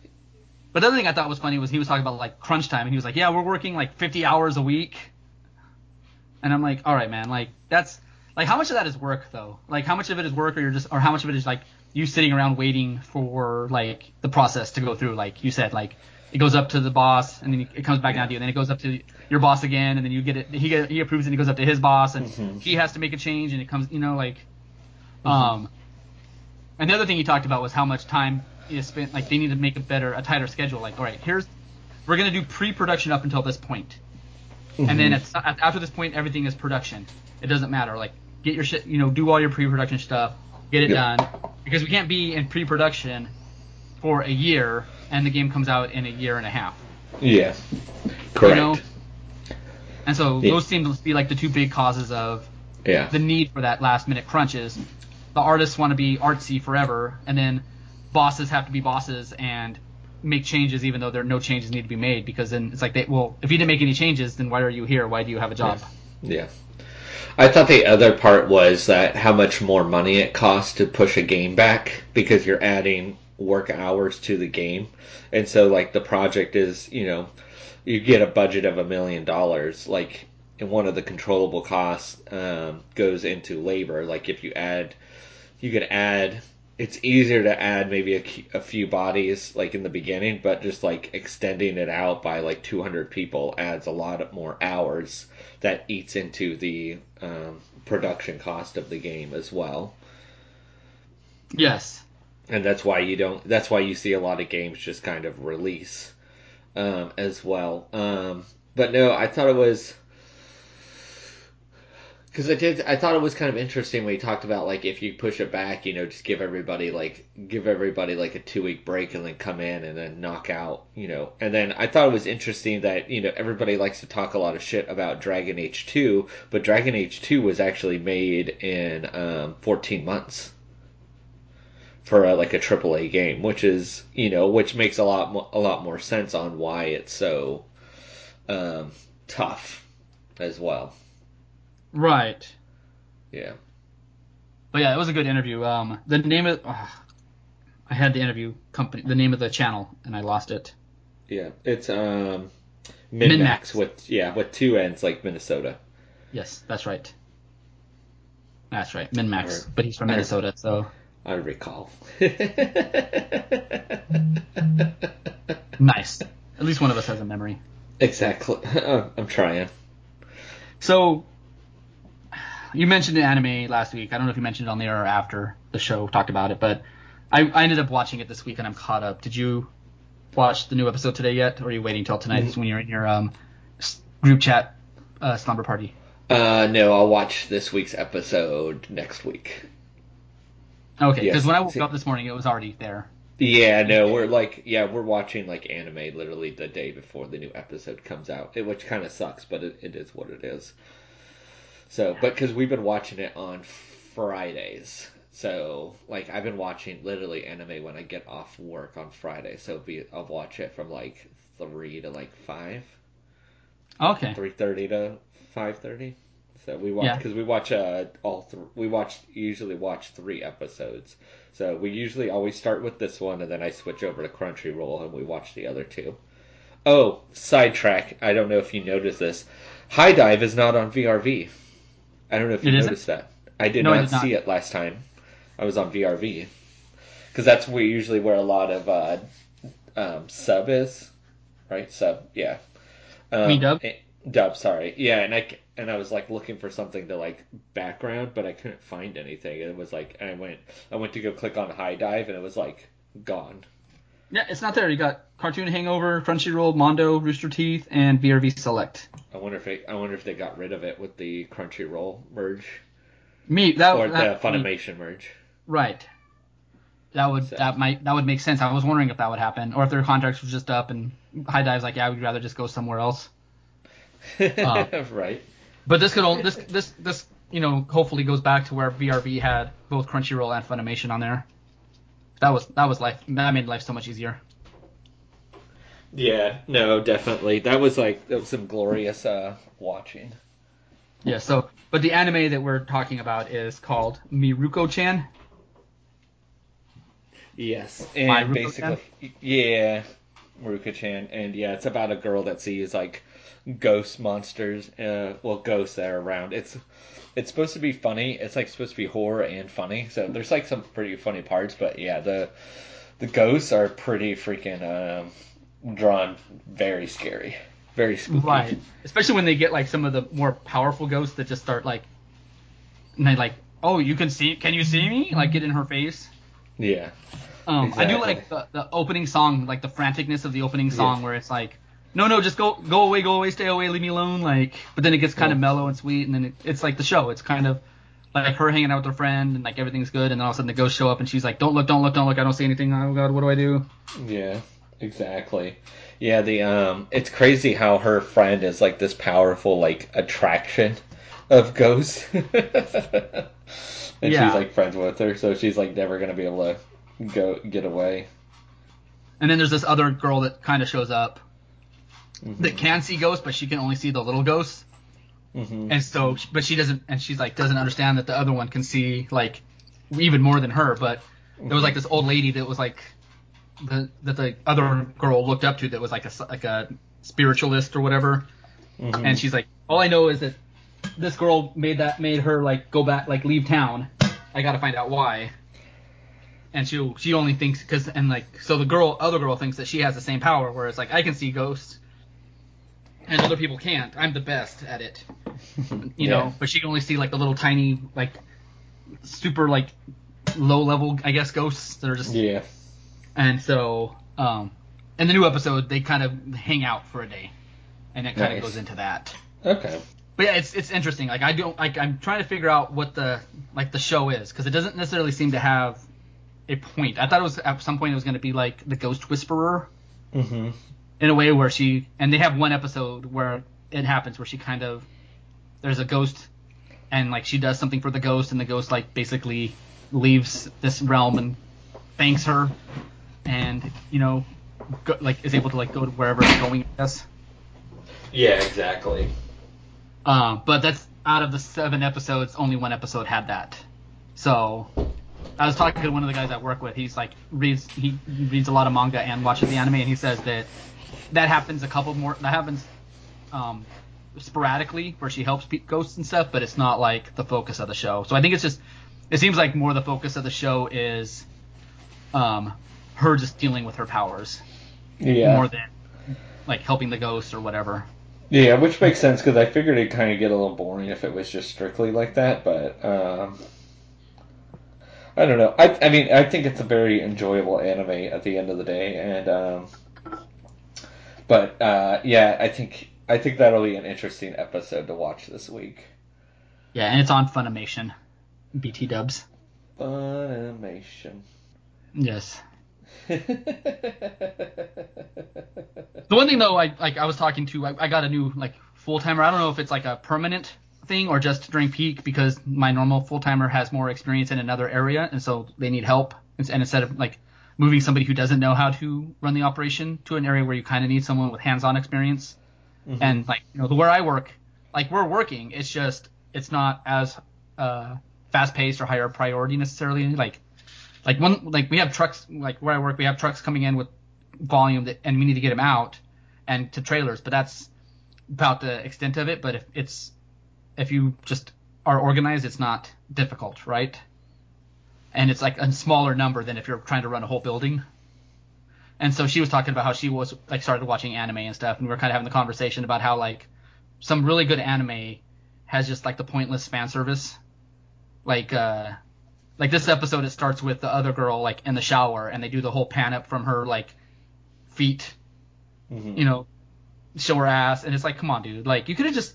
but the other thing I thought was funny was he was talking about like crunch time and he was like, "Yeah, we're working like 50 hours a week." And I'm like, "All right, man. Like that's like how much of that is work though? Like how much of it is work or you're just or how much of it is like you sitting around waiting for like the process to go through. Like you said, like it goes up to the boss and then it comes back down to you, and then it goes up to your boss again, and then you get it. He get, he approves it, and it goes up to his boss, and mm-hmm. he has to make a change, and it comes, you know, like, mm-hmm. um. And the other thing he talked about was how much time is spent. Like they need to make a better, a tighter schedule. Like, all right, here's we're gonna do pre-production up until this point. Mm-hmm. and then mm-hmm. after this point, everything is production. It doesn't matter. Like get your shit, you know, do all your pre-production stuff, get it done, because we can't be in pre-production for a year and the game comes out in a year and a half. Yeah, correct. You know? And so yeah. those seem to be like the two big causes of yeah. the need for that last minute crunches. The artists want to be artsy forever, and then bosses have to be bosses and make changes even though there are no changes need to be made because then it's like they well if you didn't make any changes then why are you here why do you have a job yeah, yeah. I thought the other part was that how much more money it costs to push a game back because you're adding work hours to the game. And so like the project is, you know, you get a budget of a million dollars, like and one of the controllable costs um, goes into labor. Like if you add, you could add. It's easier to add maybe a, a few bodies like in the beginning, but just like extending it out by like 200 people adds a lot more hours that eats into the um, production cost of the game as well. Yes. And that's why you don't. That's why you see a lot of games just kind of release um, as well. Um, but no, I thought it was. Because I did, I thought it was kind of interesting when he talked about like if you push it back, you know, just give everybody like give everybody like a two week break and then come in and then knock out, you know. And then I thought it was interesting that you know everybody likes to talk a lot of shit about Dragon Age two, but Dragon Age two was actually made in um, 14 months for a, like a AAA game, which is you know which makes a lot mo- a lot more sense on why it's so um, tough as well. Right. Yeah. But yeah, it was a good interview. Um, the name of I had the interview company, the name of the channel, and I lost it. Yeah, it's um min Min-max. max with yeah with two ends like Minnesota. Yes, that's right. That's right, Min Max. But he's from Minnesota, so I recall. nice. At least one of us has a memory. exactly. [laughs] I'm trying. So, you mentioned an anime last week. I don't know if you mentioned it on the air or after the show talked about it, but I, I ended up watching it this week and I'm caught up. Did you watch the new episode today yet, or are you waiting till tonight when you're in your um, group chat uh, slumber party? Uh, no, I'll watch this week's episode next week. Okay, because when I woke up this morning, it was already there. Yeah, no, we're like, yeah, we're watching like anime literally the day before the new episode comes out, which kind of sucks, but it, it is what it is. So, but because we've been watching it on Fridays, so like I've been watching literally anime when I get off work on Friday, so be I'll watch it from like three to like five, Okay. three thirty to five thirty. So we watch Yeah. because we watch uh all th- we watch usually watch three episodes. So we usually always start with this one and then I switch over to Crunchyroll and we watch the other two. Oh, sidetrack. I don't know if you noticed this. HIDIVE is not on VRV. I don't know if you It isn't? noticed that. I did No, I not did not. see it last time. I was on VRV because that's where usually where a lot of uh, um, sub is, right? Sub, yeah. Um, mean dub? Dub, sorry. Yeah, and I and I was like looking for something to like background, but I couldn't find anything. And it was like I went I went to go click on HIDIVE, and it was like gone. Yeah, it's not there. You got Cartoon Hangover, Crunchyroll, Mondo, Rooster Teeth, and VRV Select. I wonder if it, I wonder if they got rid of it with the Crunchyroll merge Me that or the that- Funimation merge. Right. That would So- that might that would make sense. I was wondering if that would happen, or if their contracts was just up and HIDIVE's like, yeah, we'd rather just go somewhere else. Uh. [laughs] right. But this could all this this this you know hopefully goes back to where VRV had both Crunchyroll and Funimation on there. That was that was life that made life so much easier. Yeah, no, definitely. That was like that was some glorious uh, watching. Yeah. So, but the anime that we're talking about is called Mieruko-chan. Yes, and basically, yeah, Mieruko-chan, and yeah, it's about a girl that sees like ghost monsters, uh, well, ghosts that are around. It's it's supposed to be funny. It's like supposed to be horror and funny. So there's like some pretty funny parts, but yeah, the the ghosts are pretty freaking um, drawn very scary, very spooky. Right. Especially when they get like some of the more powerful ghosts that just start like, and they like, oh, you can see, can you see me? Like get in her face. Yeah. Um, I do like the, the opening song, like the franticness of the opening song, Yeah. where it's like, no, no, just go, go away, go away, stay away, leave me alone. Like, but then it gets kind of mellow and sweet, and then it, it's like the show. It's kind of like her hanging out with her friend, and like everything's good, and then all of a sudden the ghosts show up, and she's like, don't look, don't look, don't look, I don't see anything. Oh god, what do I do? Yeah, exactly. Yeah, the um it's crazy how her friend is like this powerful like attraction of ghosts. [laughs] and Yeah. she's like friends with her, so she's like never gonna be able to go get away. And then there's this other girl that kind of shows up Mm-hmm. that can see ghosts, but she can only see the little ghosts. hmm And so, but she doesn't, and she's like doesn't understand that the other one can see like even more than her. But there was like this old lady that was like the that the other girl looked up to that was like a like a spiritualist or whatever. hmm And she's like, all I know is that this girl made that made her like go back like leave town. I got to find out why. And she she only thinks because and like so the girl other girl thinks that she has the same power where it's like I can see ghosts. And other people can't. I'm the best at it [laughs] you know, but she can only see like the little tiny, like super like low level, I guess, ghosts that are just. Yeah. And so, um, in the new episode, they kind of hang out for a day, and it kind of goes into that. Okay. but yeah, it's it's interesting. Like I don't like I'm trying to figure out what the like the show is because it doesn't necessarily seem to have a point. I thought it was at some point it was going to be like the Ghost Whisperer Mm-hmm. In a way where she and they have one episode where it happens where she kind of there's a ghost and like she does something for the ghost and the ghost like basically leaves this realm and thanks her and you know go, like is able to like go to wherever it's going I guess. Yeah, exactly. Um, but that's out of the seven episodes, only one episode had that. So I was talking to one of the guys I work with. He's like reads he reads a lot of manga and watches the anime, and he says that that happens a couple more. That happens um, sporadically where she helps pe- ghosts and stuff, but it's not like the focus of the show. So I think it's just it seems like more the focus of the show is um, her just dealing with her powers Yeah. more than like helping the ghosts or whatever. Yeah, which makes sense because I figured it'd kind of get a little boring if it was just strictly like that. But um, I don't know. I I mean I think it's a very enjoyable anime at the end of the day, and um, but uh, yeah, I think I think that'll be an interesting episode to watch this week. Yeah, and it's on Funimation, BT Dubs. Funimation. Yes. [laughs] The one thing though, I like I was talking to, I, I got a new like full timer. I don't know if it's like a permanent thing or just during peak because my normal full timer has more experience in another area, and so they need help. And, and instead of like moving somebody who doesn't know how to run the operation to an area where you kind of need someone with hands-on experience, and like you know the where I work, like we're working, it's just it's not as uh, fast-paced or higher priority necessarily. Like like one like we have trucks like where I work, we have trucks coming in with volume that, and we need to get them out and to trailers, but that's about the extent of it. But if it's if you just are organized, it's not difficult, right? And it's like a smaller number than if you're trying to run a whole building. And so she was talking about how she was like started watching anime and stuff, and we were kind of having the conversation about how like some really good anime has just like the pointless fan service, like uh like this episode it starts with the other girl like in the shower and they do the whole pan up from her like feet Mhm. you know show her ass and it's like come on dude like you could have just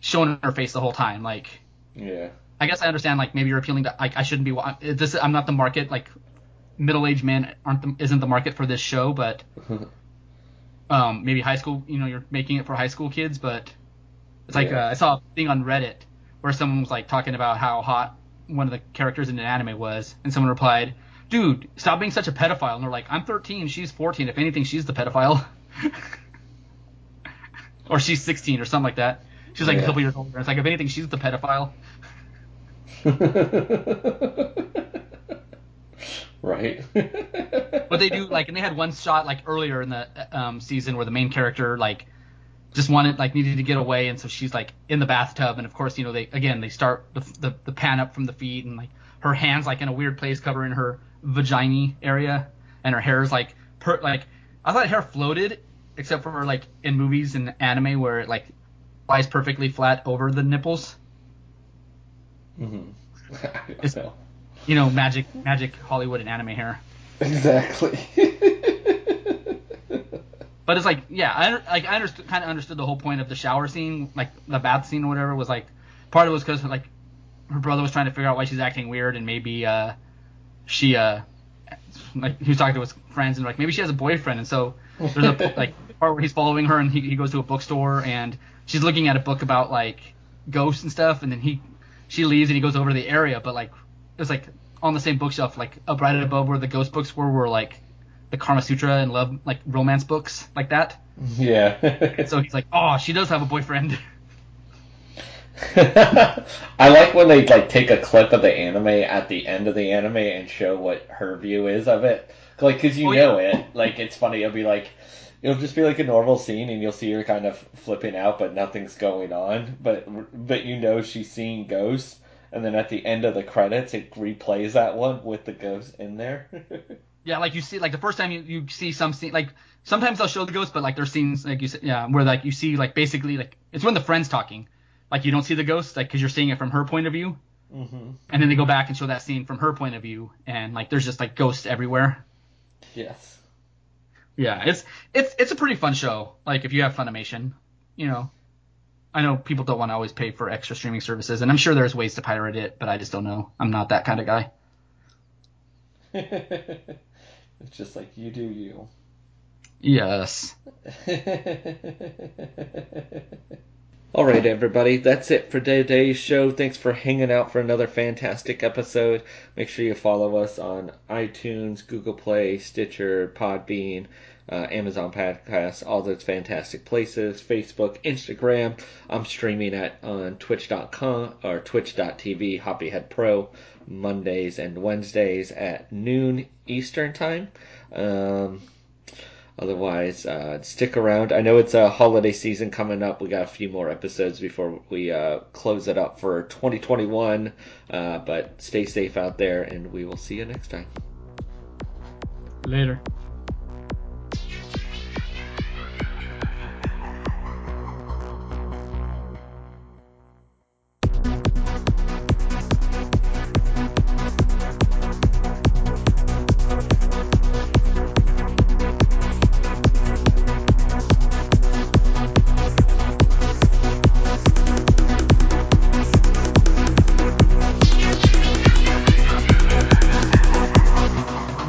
shown her face the whole time like Yeah. i guess i understand like maybe you're appealing to like i shouldn't be this i'm not the market like middle-aged men aren't the, isn't the market for this show but [laughs] um maybe high school you know you're making it for high school kids but it's like Yeah. uh, i saw a thing on reddit where someone was like talking about how hot one of the characters in an anime was and someone replied dude stop being such a pedophile and they're like i'm 13 she's 14 if anything she's the pedophile [laughs] or she's 16 or something like that she's like a couple years older it's like if anything she's the pedophile. [laughs] Right. [laughs] but they do like and they had one shot like earlier in the um, season where the main character like just wanted like needed to get away and so she's like in the bathtub and of course you know they again they start the, the, the pan up from the feet and like her hands like in a weird place covering her vagina area and her hair is like per like I thought hair floated except for like in movies and anime where it like lies perfectly flat over the nipples Mhm. [laughs] It's- know. you know magic magic Hollywood and anime hair Exactly. [laughs] But it's like, yeah, I like I understood, kind of understood the whole point of the shower scene, like the bath scene or whatever. Was like, part of it was because like her brother was trying to figure out why she's acting weird, and maybe uh she uh like he was talking to his friends and like maybe she has a boyfriend, and so there's a [laughs] like part where he's following her and he, he goes to a bookstore and she's looking at a book about like ghosts and stuff, and then he she leaves and he goes over to the area, but like it was like on the same bookshelf, like up right above where the ghost books were, were like the Karma Sutra and love like romance books like that. yeah. [laughs] So he's like, oh, she does have a boyfriend. [laughs] [laughs] I like when they like take a clip of the anime at the end of the anime and show what her view is of it. Like, cause you Oh, know it. Like, it's funny. It'll be like, it'll just be like a normal scene, and you'll see her kind of flipping out, but nothing's going on. But but you know she's seeing ghosts, and then at the end of the credits, it replays that one with the ghost in there. [laughs] yeah, like you see, like the first time you, you see some scene, like sometimes they'll show the ghost, but like there's scenes like you yeah, where like you see like basically like it's when the friend's talking, like you don't see the ghost, like because you're seeing it from her point of view, hmm and then they go back and show that scene from her point of view, and like there's just like ghosts everywhere. Yes. Yeah, it's it's it's a pretty fun show. Like if you have Funimation, you know, I know people don't want to always pay for extra streaming services, and I'm sure there's ways to pirate it, but I just don't know. I'm not that kind of guy. [laughs] it's just like you do you. Yes. [laughs] All right, everybody, that's it for today's show. Thanks for hanging out for another fantastic episode. Make sure you follow us on iTunes, Google Play, Stitcher, Podbean, uh, Amazon Podcasts, all those fantastic places. Facebook, Instagram. I'm streaming at on Twitch.com or Twitch.tv Hoppyhead Pro Mondays and Wednesdays at noon Eastern time. Um, Otherwise, uh, stick around. I know it's a holiday season coming up. We got a few more episodes before we uh, close it up for 2021. Uh, but stay safe out there, and we will see you next time. Later.